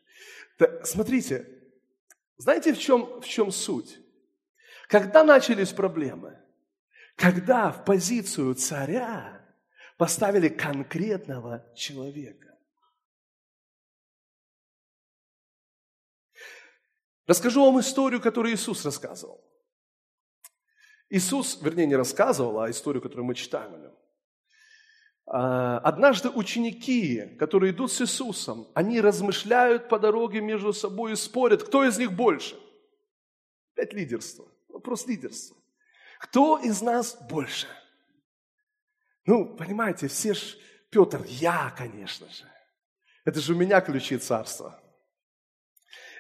Так, смотрите, знаете, в чем, в чем суть? Когда начались проблемы? Когда в позицию царя поставили конкретного человека. Расскажу вам историю, которую Иисус рассказывал. Иисус, вернее, не рассказывал, а историю, которую мы читаем о нем. А, однажды ученики, которые идут с Иисусом, они размышляют по дороге между собой и спорят, кто из них больше. Опять лидерство. Вопрос лидерства. Кто из нас больше? Ну, понимаете, все ж, Петр, я, конечно же. Это же у меня ключи царства.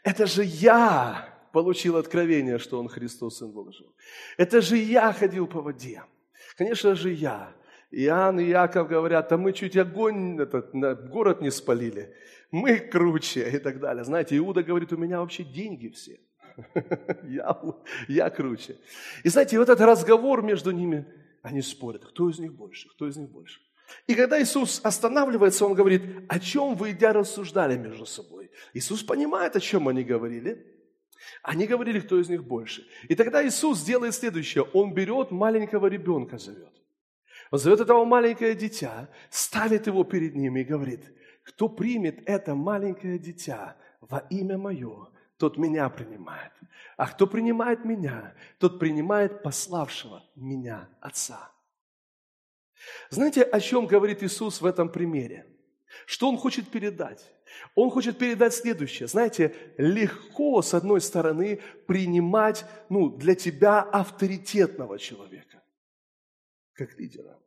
Это же я получил откровение, что он Христос, Сын Божий. Это же я ходил по воде. Конечно же я. Иоанн и Яков говорят, а мы чуть огонь, этот, город не спалили. Мы круче и так далее. Знаете, Иуда говорит, у меня вообще деньги все. Я, я круче. И знаете, вот этот разговор между ними, они спорят, кто из них больше, кто из них больше. И когда Иисус останавливается, Он говорит, о чем вы, идя, рассуждали между собой. Иисус понимает, о чем они говорили. Они говорили, кто из них больше. И тогда Иисус делает следующее. Он берет маленького ребенка, зовет. Он зовет этого маленькое дитя, ставит его перед ними и говорит, кто примет это маленькое дитя во имя мое, тот меня принимает. А кто принимает меня, тот принимает пославшего меня Отца. Знаете, о чем говорит Иисус в этом примере? Что Он хочет передать? Он хочет передать следующее. Знаете, легко, с одной стороны, принимать ну, для тебя авторитетного человека, как лидера.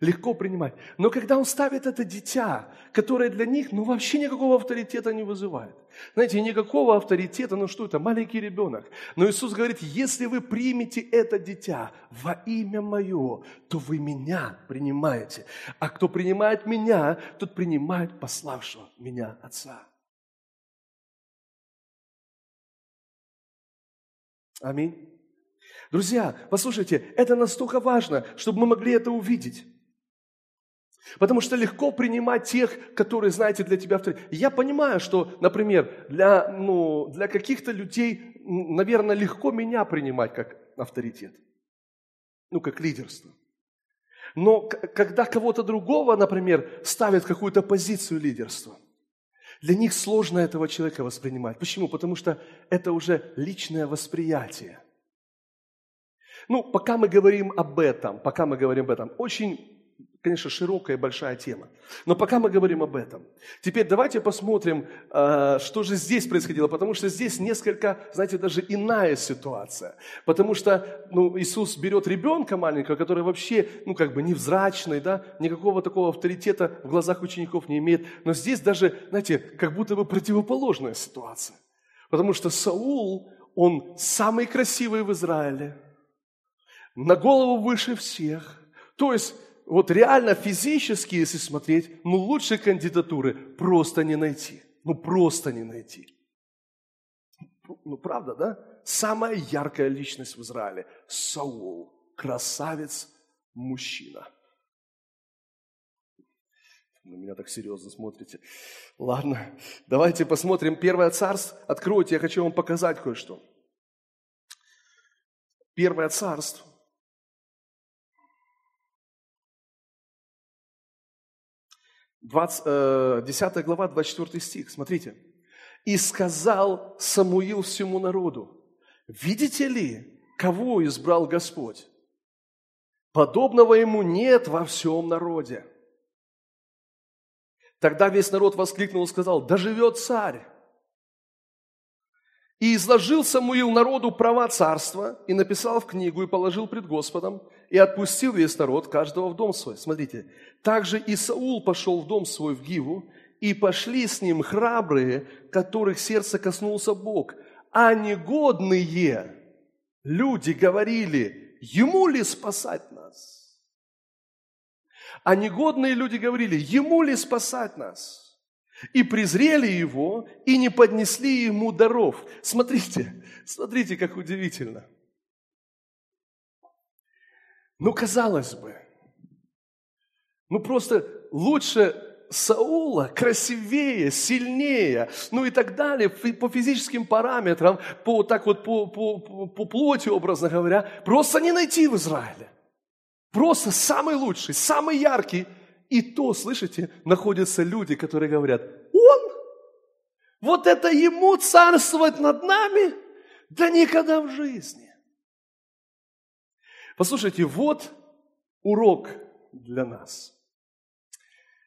Легко принимать. Но когда он ставит это дитя, которое для них ну, вообще никакого авторитета не вызывает. Знаете, никакого авторитета, ну что это, маленький ребенок. Но Иисус говорит, если вы примете это дитя во имя Мое, то вы меня принимаете. А кто принимает меня, тот принимает пославшего меня Отца. Аминь. Друзья, послушайте, это настолько важно, чтобы мы могли это увидеть. Потому что легко принимать тех, которые, знаете, для тебя авторитет. Я понимаю, что, например, для, ну, для каких-то людей, наверное, легко меня принимать как авторитет. Ну, как лидерство. Но когда кого-то другого, например, ставят какую-то позицию лидерства, для них сложно этого человека воспринимать. Почему? Потому что это уже личное восприятие. Ну, пока мы говорим об этом, пока мы говорим об этом, очень конечно, широкая большая тема. Но пока мы говорим об этом, теперь давайте посмотрим, а, что же здесь происходило, потому что здесь несколько, знаете, даже иная ситуация. Потому что ну, Иисус берет ребенка маленького, который вообще, ну, как бы невзрачный, да, никакого такого авторитета в глазах учеников не имеет. Но здесь даже, знаете, как будто бы противоположная ситуация. Потому что Саул, он самый красивый в Израиле, на голову выше всех. То есть вот реально физически, если смотреть, ну лучшей кандидатуры просто не найти. Ну просто не найти. Ну правда, да? Самая яркая личность в Израиле – Саул, красавец, мужчина. На меня так серьезно смотрите. Ладно, давайте посмотрим Первое царство. Откройте, я хочу вам показать кое-что. Первое царство. 20, 10 э, глава, 24 стих, смотрите. «И сказал Самуил всему народу, видите ли, кого избрал Господь? Подобного ему нет во всем народе». Тогда весь народ воскликнул и сказал, да живет царь. И изложил Самуил народу права царства, и написал в книгу, и положил пред Господом, и отпустил весь народ, каждого в дом свой. Смотрите, также и Саул пошел в дом свой в Гиву, и пошли с ним храбрые, которых сердце коснулся Бог, а негодные люди говорили, ему ли спасать нас? А негодные люди говорили, ему ли спасать нас? и презрели его, и не поднесли ему даров. Смотрите, смотрите, как удивительно. Ну, казалось бы, ну просто лучше Саула, красивее, сильнее, ну и так далее, по физическим параметрам, по, так вот, по, по, по плоти, образно говоря, просто не найти в Израиле. Просто самый лучший, самый яркий – и то, слышите, находятся люди, которые говорят, он, вот это ему царствовать над нами? Да никогда в жизни. Послушайте, вот урок для нас.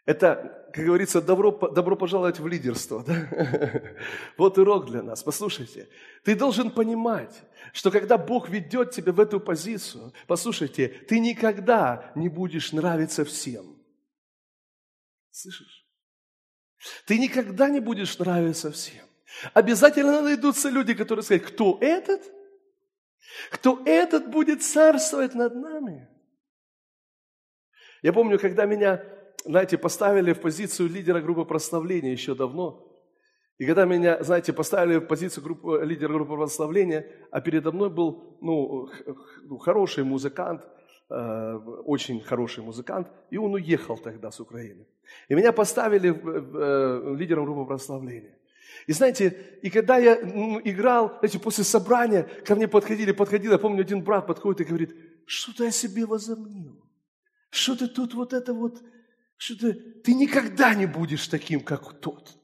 Это, как говорится, добро, добро пожаловать в лидерство. Да? Вот урок для нас. Послушайте, ты должен понимать, что когда Бог ведет тебя в эту позицию, послушайте, ты никогда не будешь нравиться всем. Слышишь? Ты никогда не будешь нравиться всем. Обязательно найдутся люди, которые скажут, кто этот? Кто этот будет царствовать над нами? Я помню, когда меня, знаете, поставили в позицию лидера группы прославления еще давно, и когда меня, знаете, поставили в позицию группы, лидера группы прославления, а передо мной был ну, ну хороший музыкант – Э, очень хороший музыкант, и он уехал тогда с Украины. И меня поставили э, лидером группы прославления. И знаете, и когда я играл, знаете, после собрания ко мне подходили, подходил, я помню, один брат подходит и говорит, что ты о себе возомнил? Что ты тут вот это вот, что ты, ты никогда не будешь таким, как тот.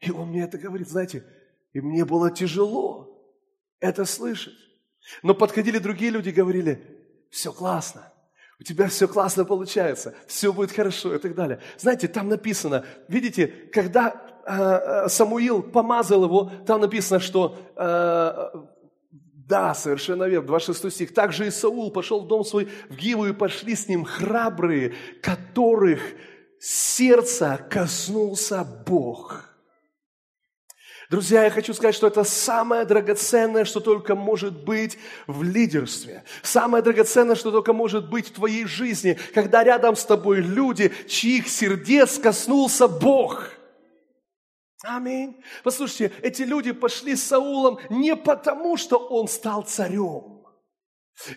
И он мне это говорит, знаете, и мне было тяжело это слышать. Но подходили другие люди и говорили, все классно, у тебя все классно получается, все будет хорошо и так далее. Знаете, там написано, видите, когда э, Самуил помазал его, там написано, что э, да, совершенно верно, 26 стих. Также и Саул пошел в дом свой в Гиву, и пошли с ним храбрые, которых сердца коснулся Бог. Друзья, я хочу сказать, что это самое драгоценное, что только может быть в лидерстве. Самое драгоценное, что только может быть в твоей жизни, когда рядом с тобой люди, чьих сердец коснулся Бог. Аминь. Послушайте, эти люди пошли с Саулом не потому, что он стал царем.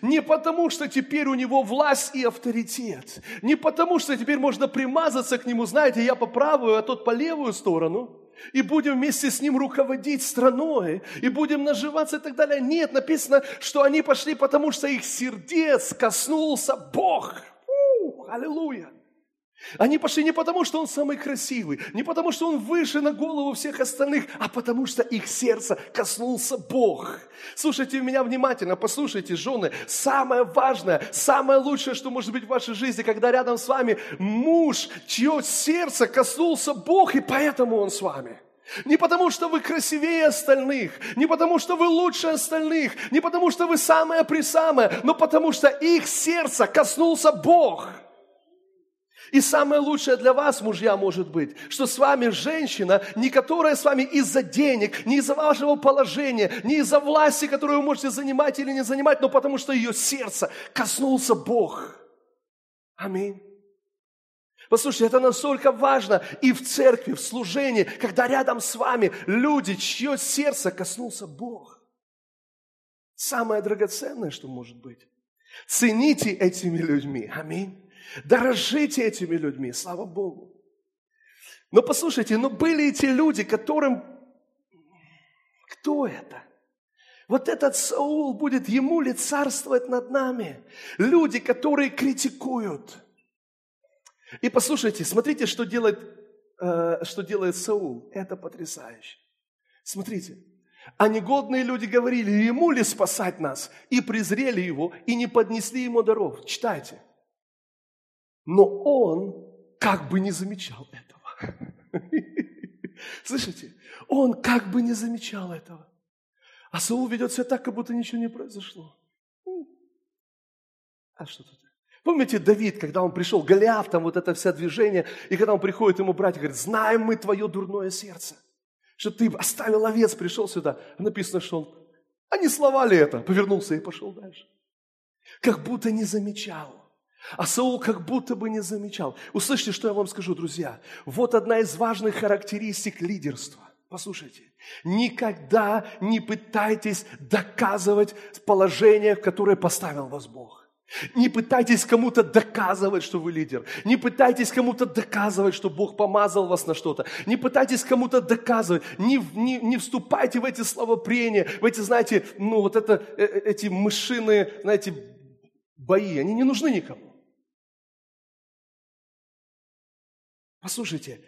Не потому, что теперь у него власть и авторитет. Не потому, что теперь можно примазаться к нему, знаете, я по правую, а тот по левую сторону. И будем вместе с ним руководить страной. И будем наживаться и так далее. Нет, написано, что они пошли, потому что их сердец коснулся Бог. Фу, аллилуйя. Они пошли не потому, что он самый красивый, не потому, что он выше на голову всех остальных, а потому, что их сердце коснулся Бог. Слушайте меня внимательно, послушайте, жены, самое важное, самое лучшее, что может быть в вашей жизни, когда рядом с вами муж, чье сердце коснулся Бог, и поэтому он с вами. Не потому, что вы красивее остальных, не потому, что вы лучше остальных, не потому, что вы самое-присамое, но потому, что их сердце коснулся Бог – и самое лучшее для вас, мужья, может быть, что с вами женщина, не которая с вами из-за денег, не из-за вашего положения, не из-за власти, которую вы можете занимать или не занимать, но потому что ее сердце коснулся Бог. Аминь. Послушайте, это настолько важно и в церкви, в служении, когда рядом с вами люди, чье сердце коснулся Бог. Самое драгоценное, что может быть. Цените этими людьми. Аминь. Дорожите этими людьми, слава Богу. Но послушайте, но были эти люди, которым... Кто это? Вот этот Саул будет, ему ли царствовать над нами? Люди, которые критикуют. И послушайте, смотрите, что делает, э, что делает Саул. Это потрясающе. Смотрите, а негодные люди говорили, ему ли спасать нас? И презрели его, и не поднесли ему даров. Читайте но он как бы не замечал этого. Слышите? Он как бы не замечал этого. А Саул ведет себя так, как будто ничего не произошло. А что тут? Помните Давид, когда он пришел, Голиаф, там вот это вся движение, и когда он приходит ему брать, говорит, знаем мы твое дурное сердце, что ты оставил овец, пришел сюда. А написано, что он, а не слова это? Повернулся и пошел дальше. Как будто не замечал. А Саул как будто бы не замечал. Услышьте, что я вам скажу, друзья. Вот одна из важных характеристик лидерства. Послушайте, никогда не пытайтесь доказывать положение, в которое поставил вас Бог. Не пытайтесь кому-то доказывать, что вы лидер. Не пытайтесь кому-то доказывать, что Бог помазал вас на что-то. Не пытайтесь кому-то доказывать. Не, не, не вступайте в эти словопрения, в эти, знаете, ну вот это, э, э, эти мышиные, знаете, бои. Они не нужны никому. Послушайте,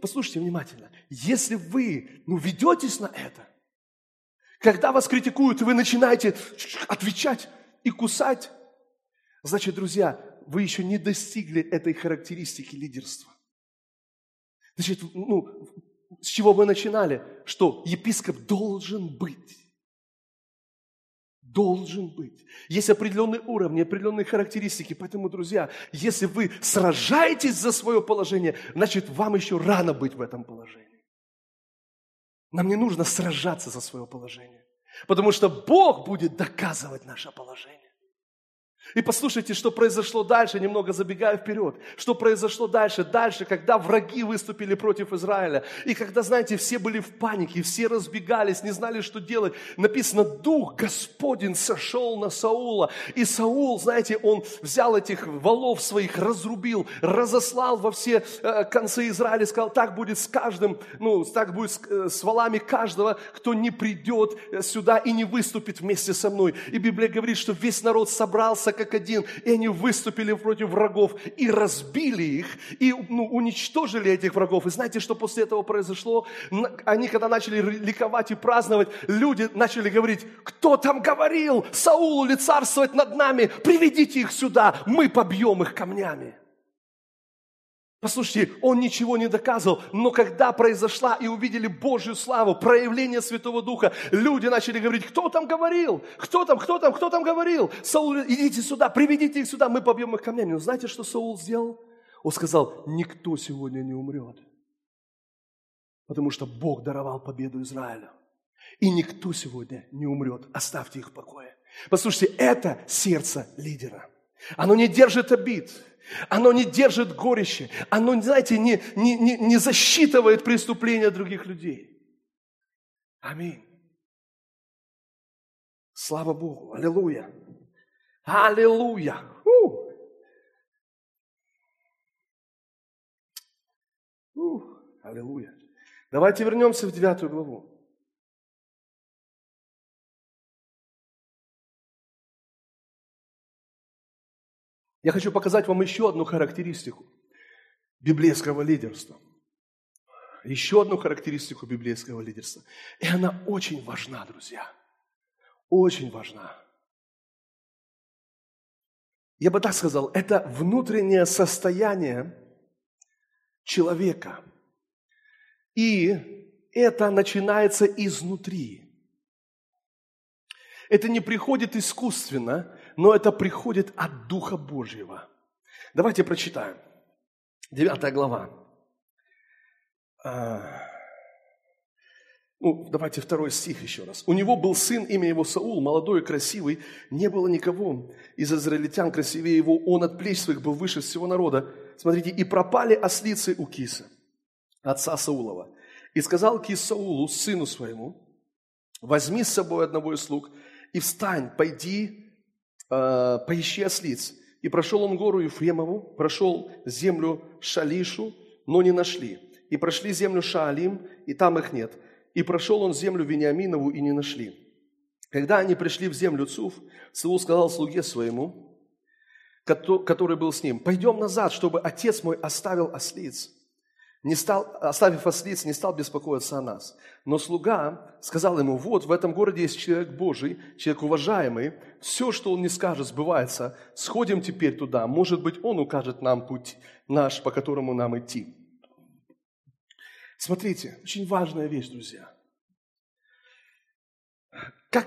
послушайте внимательно. Если вы ну, ведетесь на это, когда вас критикуют, вы начинаете отвечать и кусать, значит, друзья, вы еще не достигли этой характеристики лидерства. Значит, ну, с чего вы начинали? Что епископ должен быть должен быть. Есть определенные уровни, определенные характеристики. Поэтому, друзья, если вы сражаетесь за свое положение, значит, вам еще рано быть в этом положении. Нам не нужно сражаться за свое положение, потому что Бог будет доказывать наше положение. И послушайте, что произошло дальше, немного забегая вперед. Что произошло дальше? Дальше, когда враги выступили против Израиля. И когда, знаете, все были в панике, все разбегались, не знали, что делать. Написано, Дух Господень сошел на Саула. И Саул, знаете, он взял этих валов своих, разрубил, разослал во все э, концы Израиля, сказал, так будет с каждым, ну, так будет с, э, валами каждого, кто не придет э, сюда и не выступит вместе со мной. И Библия говорит, что весь народ собрался, как один, и они выступили против врагов и разбили их, и ну, уничтожили этих врагов. И знаете, что после этого произошло? Они, когда начали ликовать и праздновать, люди начали говорить, кто там говорил, Саулу ли царствовать над нами, приведите их сюда, мы побьем их камнями. Послушайте, он ничего не доказывал, но когда произошла и увидели Божью славу, проявление Святого Духа, люди начали говорить, кто там говорил? Кто там, кто там, кто там говорил? Саул, идите сюда, приведите их сюда, мы побьем их камнями. Но знаете, что Саул сделал? Он сказал, никто сегодня не умрет, потому что Бог даровал победу Израилю. И никто сегодня не умрет, оставьте их в покое. Послушайте, это сердце лидера. Оно не держит обид, оно не держит горище. Оно, знаете, не, не, не, не засчитывает преступления других людей. Аминь. Слава Богу. Аллилуйя. Аллилуйя! У! У, аллилуйя! Давайте вернемся в девятую главу. Я хочу показать вам еще одну характеристику библейского лидерства. Еще одну характеристику библейского лидерства. И она очень важна, друзья. Очень важна. Я бы так сказал, это внутреннее состояние человека. И это начинается изнутри. Это не приходит искусственно, но это приходит от Духа Божьего. Давайте прочитаем. Девятая глава. А, ну, давайте второй стих еще раз. «У него был сын, имя его Саул, молодой и красивый. Не было никого из израильтян красивее его. Он от плеч своих был выше всего народа. Смотрите, и пропали ослицы у Киса, отца Саулова. И сказал Кис Саулу, сыну своему, возьми с собой одного из слуг и встань, пойди э, ослиц. И прошел он гору Ефремову, прошел землю Шалишу, но не нашли. И прошли землю Шаалим, и там их нет. И прошел он землю Вениаминову, и не нашли. Когда они пришли в землю Цуф, Саул сказал слуге своему, который был с ним, «Пойдем назад, чтобы отец мой оставил ослиц» не стал, оставив ослиц, не стал беспокоиться о нас. Но слуга сказал ему, вот в этом городе есть человек Божий, человек уважаемый, все, что он не скажет, сбывается. Сходим теперь туда, может быть, он укажет нам путь наш, по которому нам идти. Смотрите, очень важная вещь, друзья. Как,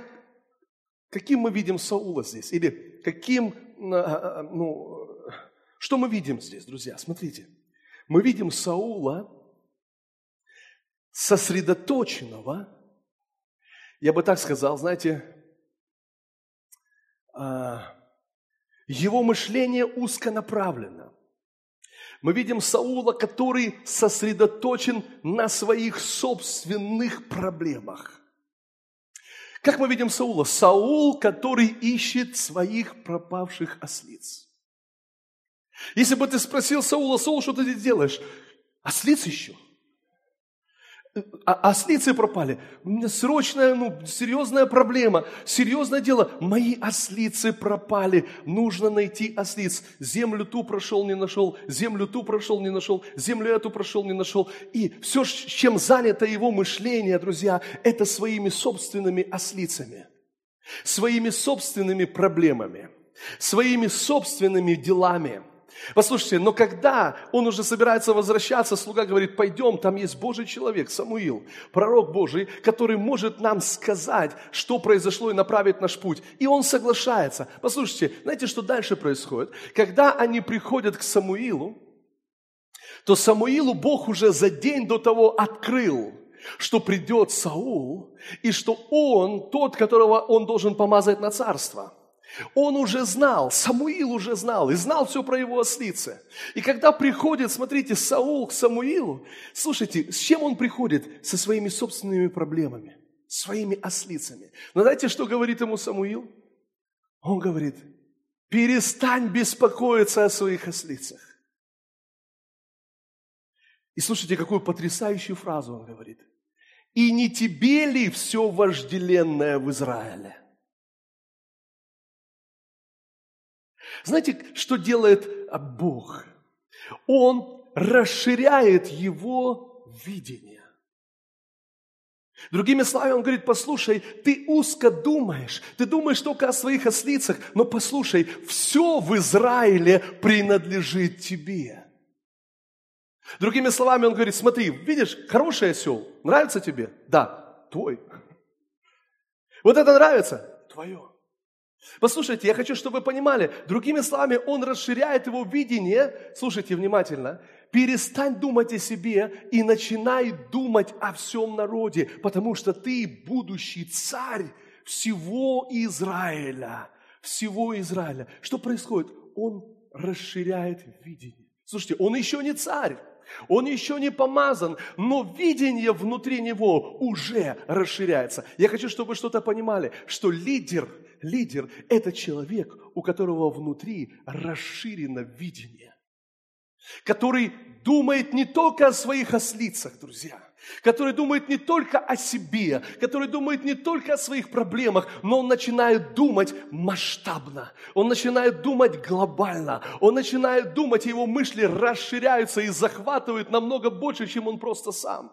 каким мы видим Саула здесь? Или каким, а, а, ну, что мы видим здесь, друзья? Смотрите – мы видим Саула, сосредоточенного, я бы так сказал, знаете, а, его мышление узконаправлено. Мы видим Саула, который сосредоточен на своих собственных проблемах. Как мы видим Саула? Саул, который ищет своих пропавших ослиц. Если бы ты спросил Саула, Саул, что ты здесь делаешь? Ослиц еще. А, ослицы пропали. У меня срочная, ну, серьезная проблема, серьезное дело. Мои ослицы пропали. Нужно найти ослиц. Землю ту прошел, не нашел. Землю ту прошел, не нашел. Землю эту прошел, не нашел. И все, чем занято его мышление, друзья, это своими собственными ослицами. Своими собственными проблемами. Своими собственными делами – Послушайте, но когда он уже собирается возвращаться, слуга говорит, пойдем, там есть Божий человек, Самуил, пророк Божий, который может нам сказать, что произошло и направить наш путь. И он соглашается. Послушайте, знаете, что дальше происходит? Когда они приходят к Самуилу, то Самуилу Бог уже за день до того открыл, что придет Саул, и что он тот, которого он должен помазать на царство – он уже знал, Самуил уже знал, и знал все про его ослицы. И когда приходит, смотрите, Саул к Самуилу, слушайте, с чем он приходит? Со своими собственными проблемами, своими ослицами. Но знаете, что говорит ему Самуил? Он говорит, перестань беспокоиться о своих ослицах. И слушайте, какую потрясающую фразу он говорит. И не тебе ли все вожделенное в Израиле? Знаете, что делает Бог? Он расширяет его видение. Другими словами, он говорит, послушай, ты узко думаешь, ты думаешь только о своих ослицах, но послушай, все в Израиле принадлежит тебе. Другими словами, он говорит, смотри, видишь, хороший осел, нравится тебе? Да, твой. Вот это нравится? Твое. Послушайте, я хочу, чтобы вы понимали, другими словами, он расширяет его видение, слушайте внимательно, перестань думать о себе и начинай думать о всем народе, потому что ты будущий царь всего Израиля, всего Израиля. Что происходит? Он расширяет видение. Слушайте, он еще не царь, он еще не помазан, но видение внутри него уже расширяется. Я хочу, чтобы вы что-то понимали, что лидер, лидер – это человек, у которого внутри расширено видение, который думает не только о своих ослицах, друзья, который думает не только о себе, который думает не только о своих проблемах, но он начинает думать масштабно, он начинает думать глобально, он начинает думать, и его мысли расширяются и захватывают намного больше, чем он просто сам.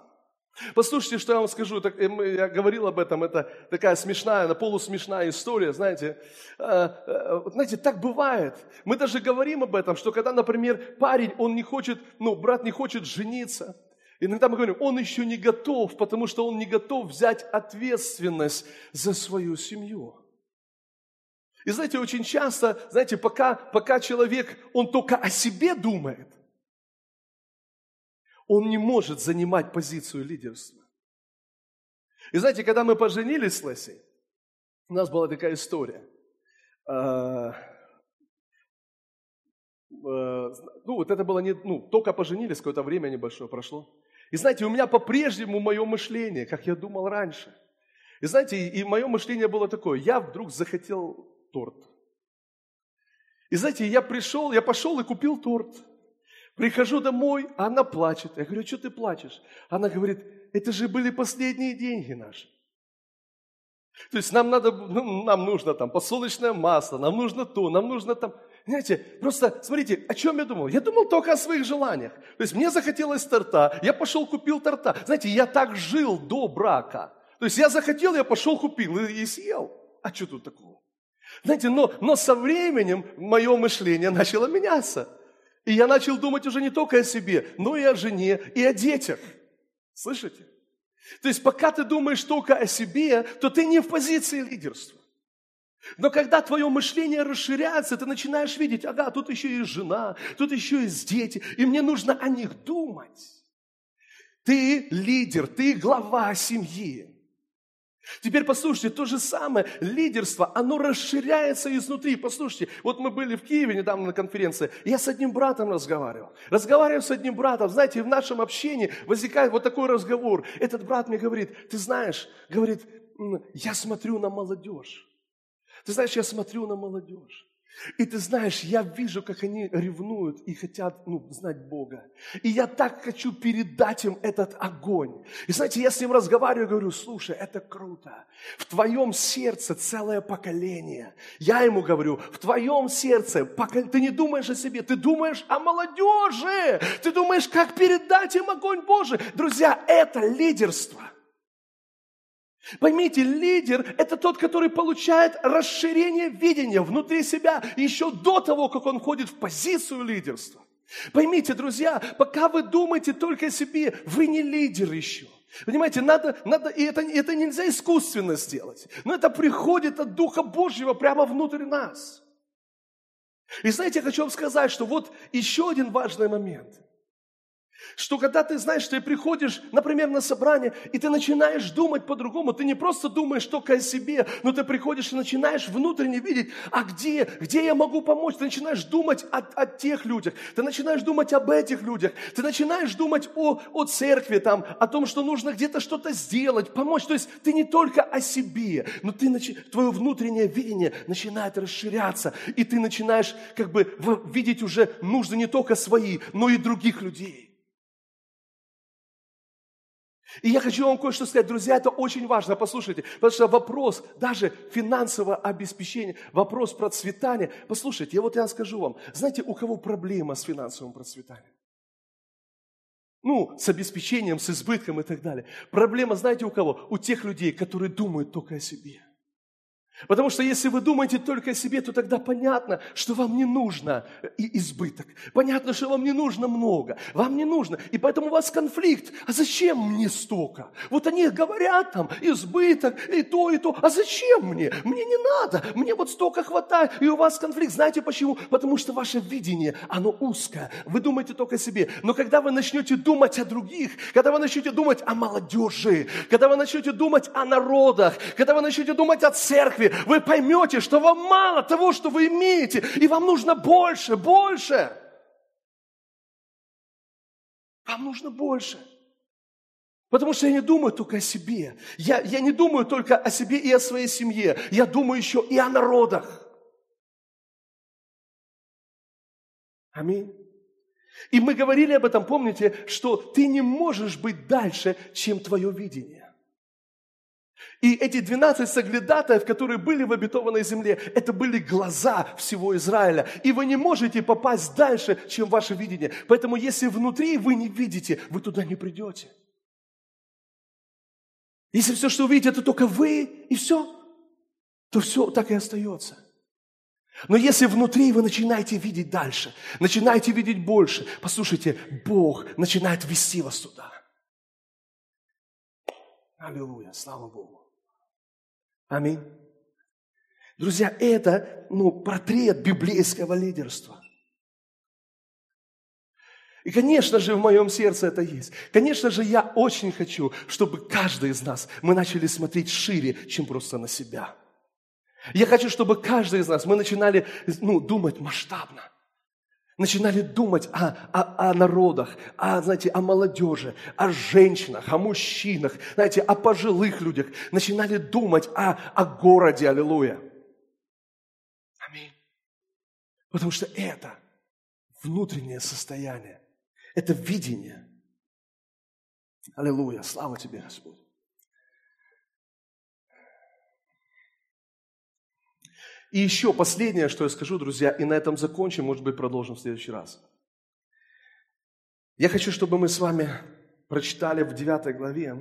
Послушайте, что я вам скажу. Я говорил об этом, это такая смешная, на полусмешная история, знаете. Э, э, знаете, так бывает. Мы даже говорим об этом, что когда, например, парень, он не хочет, ну, брат не хочет жениться, Иногда мы говорим, он еще не готов, потому что он не готов взять ответственность за свою семью. И знаете, очень часто, знаете, пока, пока человек, он только о себе думает, он не может занимать позицию лидерства. И знаете, когда мы поженились с Лесей, у нас была такая история. А, а, ну, вот это было не, ну, только поженились, какое-то время небольшое прошло. И знаете, у меня по-прежнему мое мышление, как я думал раньше. И знаете, и мое мышление было такое, я вдруг захотел торт. И знаете, я пришел, я пошел и купил торт. Прихожу домой, а она плачет. Я говорю, «А что ты плачешь? Она говорит, это же были последние деньги наши. То есть нам надо, ну, нам нужно там подсолнечное масло, нам нужно то, нам нужно там. Знаете, просто смотрите, о чем я думал? Я думал только о своих желаниях. То есть мне захотелось торта, я пошел купил торта. Знаете, я так жил до брака. То есть я захотел, я пошел купил и, и съел. А что тут такого? Знаете, но, но со временем мое мышление начало меняться. И я начал думать уже не только о себе, но и о жене, и о детях. Слышите? То есть пока ты думаешь только о себе, то ты не в позиции лидерства. Но когда твое мышление расширяется, ты начинаешь видеть, ага, тут еще есть жена, тут еще есть дети, и мне нужно о них думать. Ты лидер, ты глава семьи. Теперь послушайте, то же самое лидерство, оно расширяется изнутри. Послушайте, вот мы были в Киеве недавно на конференции, я с одним братом разговаривал. Разговариваю с одним братом, знаете, в нашем общении возникает вот такой разговор. Этот брат мне говорит, ты знаешь, говорит, я смотрю на молодежь. Ты знаешь, я смотрю на молодежь. И ты знаешь, я вижу, как они ревнуют и хотят ну, знать Бога. И я так хочу передать им этот огонь. И знаете, я с ним разговариваю, говорю, слушай, это круто. В твоем сердце целое поколение. Я ему говорю, в твоем сердце ты не думаешь о себе, ты думаешь о молодежи. Ты думаешь, как передать им огонь Божий. Друзья, это лидерство. Поймите, лидер – это тот, который получает расширение видения внутри себя еще до того, как он входит в позицию лидерства. Поймите, друзья, пока вы думаете только о себе, вы не лидер еще. Понимаете, надо, надо и это, это нельзя искусственно сделать. Но это приходит от Духа Божьего прямо внутрь нас. И знаете, я хочу вам сказать, что вот еще один важный момент. Что когда ты знаешь, ты приходишь, например, на собрание, и ты начинаешь думать по-другому, ты не просто думаешь только о себе, но ты приходишь и начинаешь внутренне видеть, а где, где я могу помочь? Ты начинаешь думать о, о тех людях, ты начинаешь думать об этих людях, ты начинаешь думать о, о церкви, там, о том, что нужно где-то что-то сделать, помочь. То есть ты не только о себе, но ты, твое внутреннее видение начинает расширяться, и ты начинаешь как бы видеть уже нужды не только свои, но и других людей. И я хочу вам кое-что сказать, друзья, это очень важно, послушайте, потому что вопрос даже финансового обеспечения, вопрос процветания, послушайте, я вот я скажу вам, знаете, у кого проблема с финансовым процветанием? Ну, с обеспечением, с избытком и так далее. Проблема, знаете, у кого? У тех людей, которые думают только о себе. Потому что если вы думаете только о себе, то тогда понятно, что вам не нужно и избыток. Понятно, что вам не нужно много. Вам не нужно. И поэтому у вас конфликт. А зачем мне столько? Вот они говорят там, избыток, и то, и то. А зачем мне? Мне не надо. Мне вот столько хватает. И у вас конфликт. Знаете почему? Потому что ваше видение, оно узкое. Вы думаете только о себе. Но когда вы начнете думать о других, когда вы начнете думать о молодежи, когда вы начнете думать о народах, когда вы начнете думать о церкви, церкви, вы поймете, что вам мало того, что вы имеете, и вам нужно больше, больше. Вам нужно больше. Потому что я не думаю только о себе. Я, я не думаю только о себе и о своей семье. Я думаю еще и о народах. Аминь. И мы говорили об этом, помните, что ты не можешь быть дальше, чем твое видение. И эти 12 соглядатаев, которые были в обетованной земле, это были глаза всего Израиля. И вы не можете попасть дальше, чем ваше видение. Поэтому если внутри вы не видите, вы туда не придете. Если все, что увидите, это только вы, и все, то все так и остается. Но если внутри вы начинаете видеть дальше, начинаете видеть больше, послушайте, Бог начинает вести вас туда. Аллилуйя, слава Богу. Аминь. Друзья, это ну, портрет библейского лидерства. И, конечно же, в моем сердце это есть. Конечно же, я очень хочу, чтобы каждый из нас, мы начали смотреть шире, чем просто на себя. Я хочу, чтобы каждый из нас, мы начинали ну, думать масштабно. Начинали думать о, о, о народах, о, знаете, о молодежи, о женщинах, о мужчинах, знаете, о пожилых людях. Начинали думать о, о городе, аллилуйя. Аминь. Потому что это внутреннее состояние, это видение. Аллилуйя, слава тебе, Господь. И еще последнее, что я скажу, друзья, и на этом закончим, может быть, продолжим в следующий раз. Я хочу, чтобы мы с вами прочитали в 9 главе.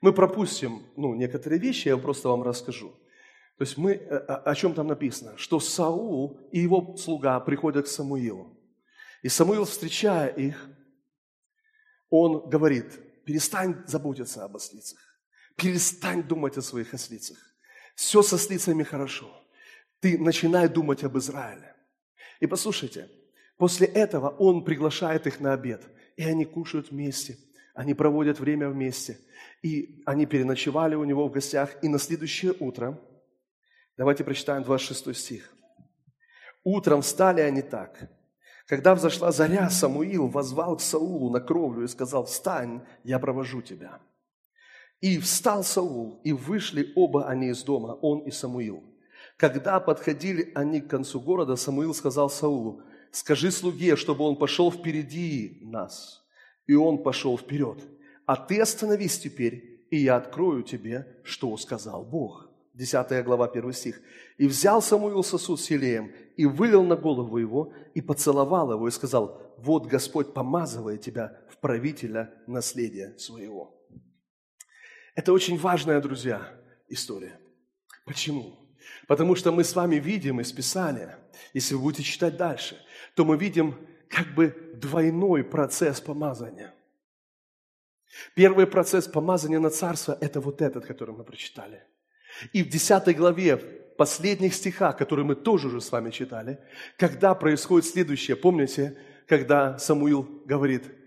Мы пропустим ну, некоторые вещи, я просто вам расскажу. То есть мы, э, о чем там написано? Что Саул и его слуга приходят к Самуилу. И Самуил, встречая их, он говорит, перестань заботиться об ослицах, перестань думать о своих ослицах. Все со ослицами хорошо. Ты начинай думать об Израиле. И послушайте, после этого он приглашает их на обед, и они кушают вместе, они проводят время вместе, и они переночевали у него в гостях, и на следующее утро, давайте прочитаем 26 стих. Утром встали они так. Когда взошла заря, Самуил возвал к Саулу на кровлю и сказал, «Встань, я провожу тебя». И встал Саул, и вышли оба они из дома, он и Самуил. Когда подходили они к концу города, Самуил сказал Саулу, скажи слуге, чтобы он пошел впереди нас. И он пошел вперед. А ты остановись теперь, и я открою тебе, что сказал Бог. 10 глава, 1 стих. «И взял Самуил сосуд с елеем, и вылил на голову его, и поцеловал его, и сказал, вот Господь помазывает тебя в правителя наследия своего». Это очень важная, друзья, история. Почему? Потому что мы с вами видим из Писания, если вы будете читать дальше, то мы видим как бы двойной процесс помазания. Первый процесс помазания на царство – это вот этот, который мы прочитали. И в 10 главе, в последних стихах, которые мы тоже уже с вами читали, когда происходит следующее, помните, когда Самуил говорит –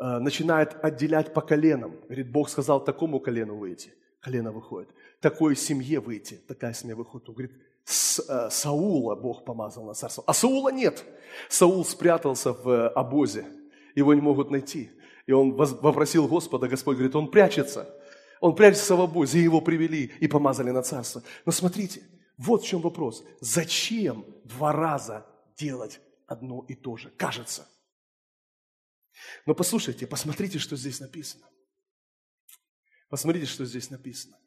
начинает отделять по коленам. Говорит, Бог сказал такому колену выйти. Колено выходит. Такой семье выйти. Такая семья выходит. Он говорит, э, Саула Бог помазал на царство. А Саула нет. Саул спрятался в э, обозе. Его не могут найти. И он вопросил Господа, Господь говорит, он прячется. Он прячется в обозе, и его привели и помазали на царство. Но смотрите, вот в чем вопрос. Зачем два раза делать одно и то же? Кажется – но послушайте, посмотрите, что здесь написано. Посмотрите, что здесь написано.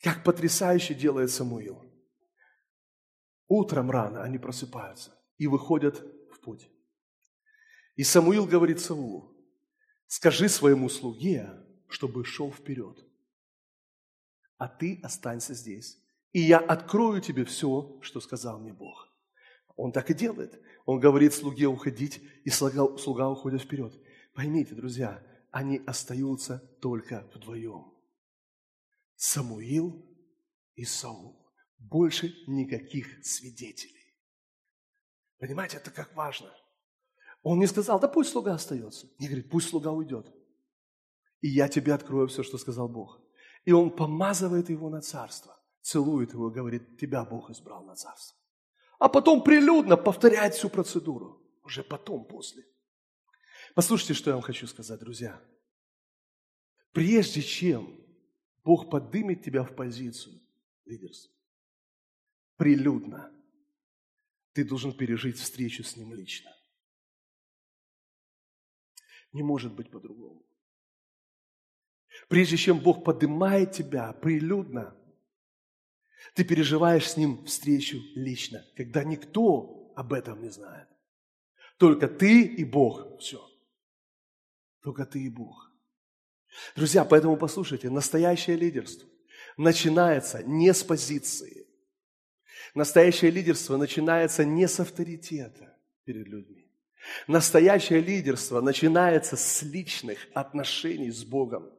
Как потрясающе делает Самуил. Утром рано они просыпаются и выходят в путь. И Самуил говорит Саулу, скажи своему слуге, чтобы шел вперед, а ты останься здесь, и я открою тебе все, что сказал мне Бог. Он так и делает. Он говорит слуге уходить, и слуга, слуга уходит вперед. Поймите, друзья, они остаются только вдвоем. Самуил и Саул. Больше никаких свидетелей. Понимаете, это как важно. Он не сказал, да пусть слуга остается. Не говорит, пусть слуга уйдет. И я тебе открою все, что сказал Бог. И он помазывает его на царство, целует его говорит, тебя Бог избрал на царство а потом прилюдно повторять всю процедуру. Уже потом, после. Послушайте, что я вам хочу сказать, друзья. Прежде чем Бог поднимет тебя в позицию лидерства, прилюдно, ты должен пережить встречу с Ним лично. Не может быть по-другому. Прежде чем Бог поднимает тебя прилюдно, ты переживаешь с Ним встречу лично, когда никто об этом не знает. Только ты и Бог. Все. Только ты и Бог. Друзья, поэтому послушайте, настоящее лидерство начинается не с позиции. Настоящее лидерство начинается не с авторитета перед людьми. Настоящее лидерство начинается с личных отношений с Богом.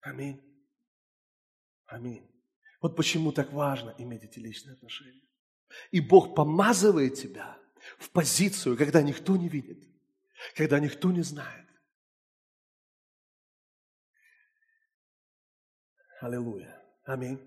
Аминь. Аминь. Вот почему так важно иметь эти личные отношения. И Бог помазывает тебя в позицию, когда никто не видит, когда никто не знает. Аллилуйя. Аминь.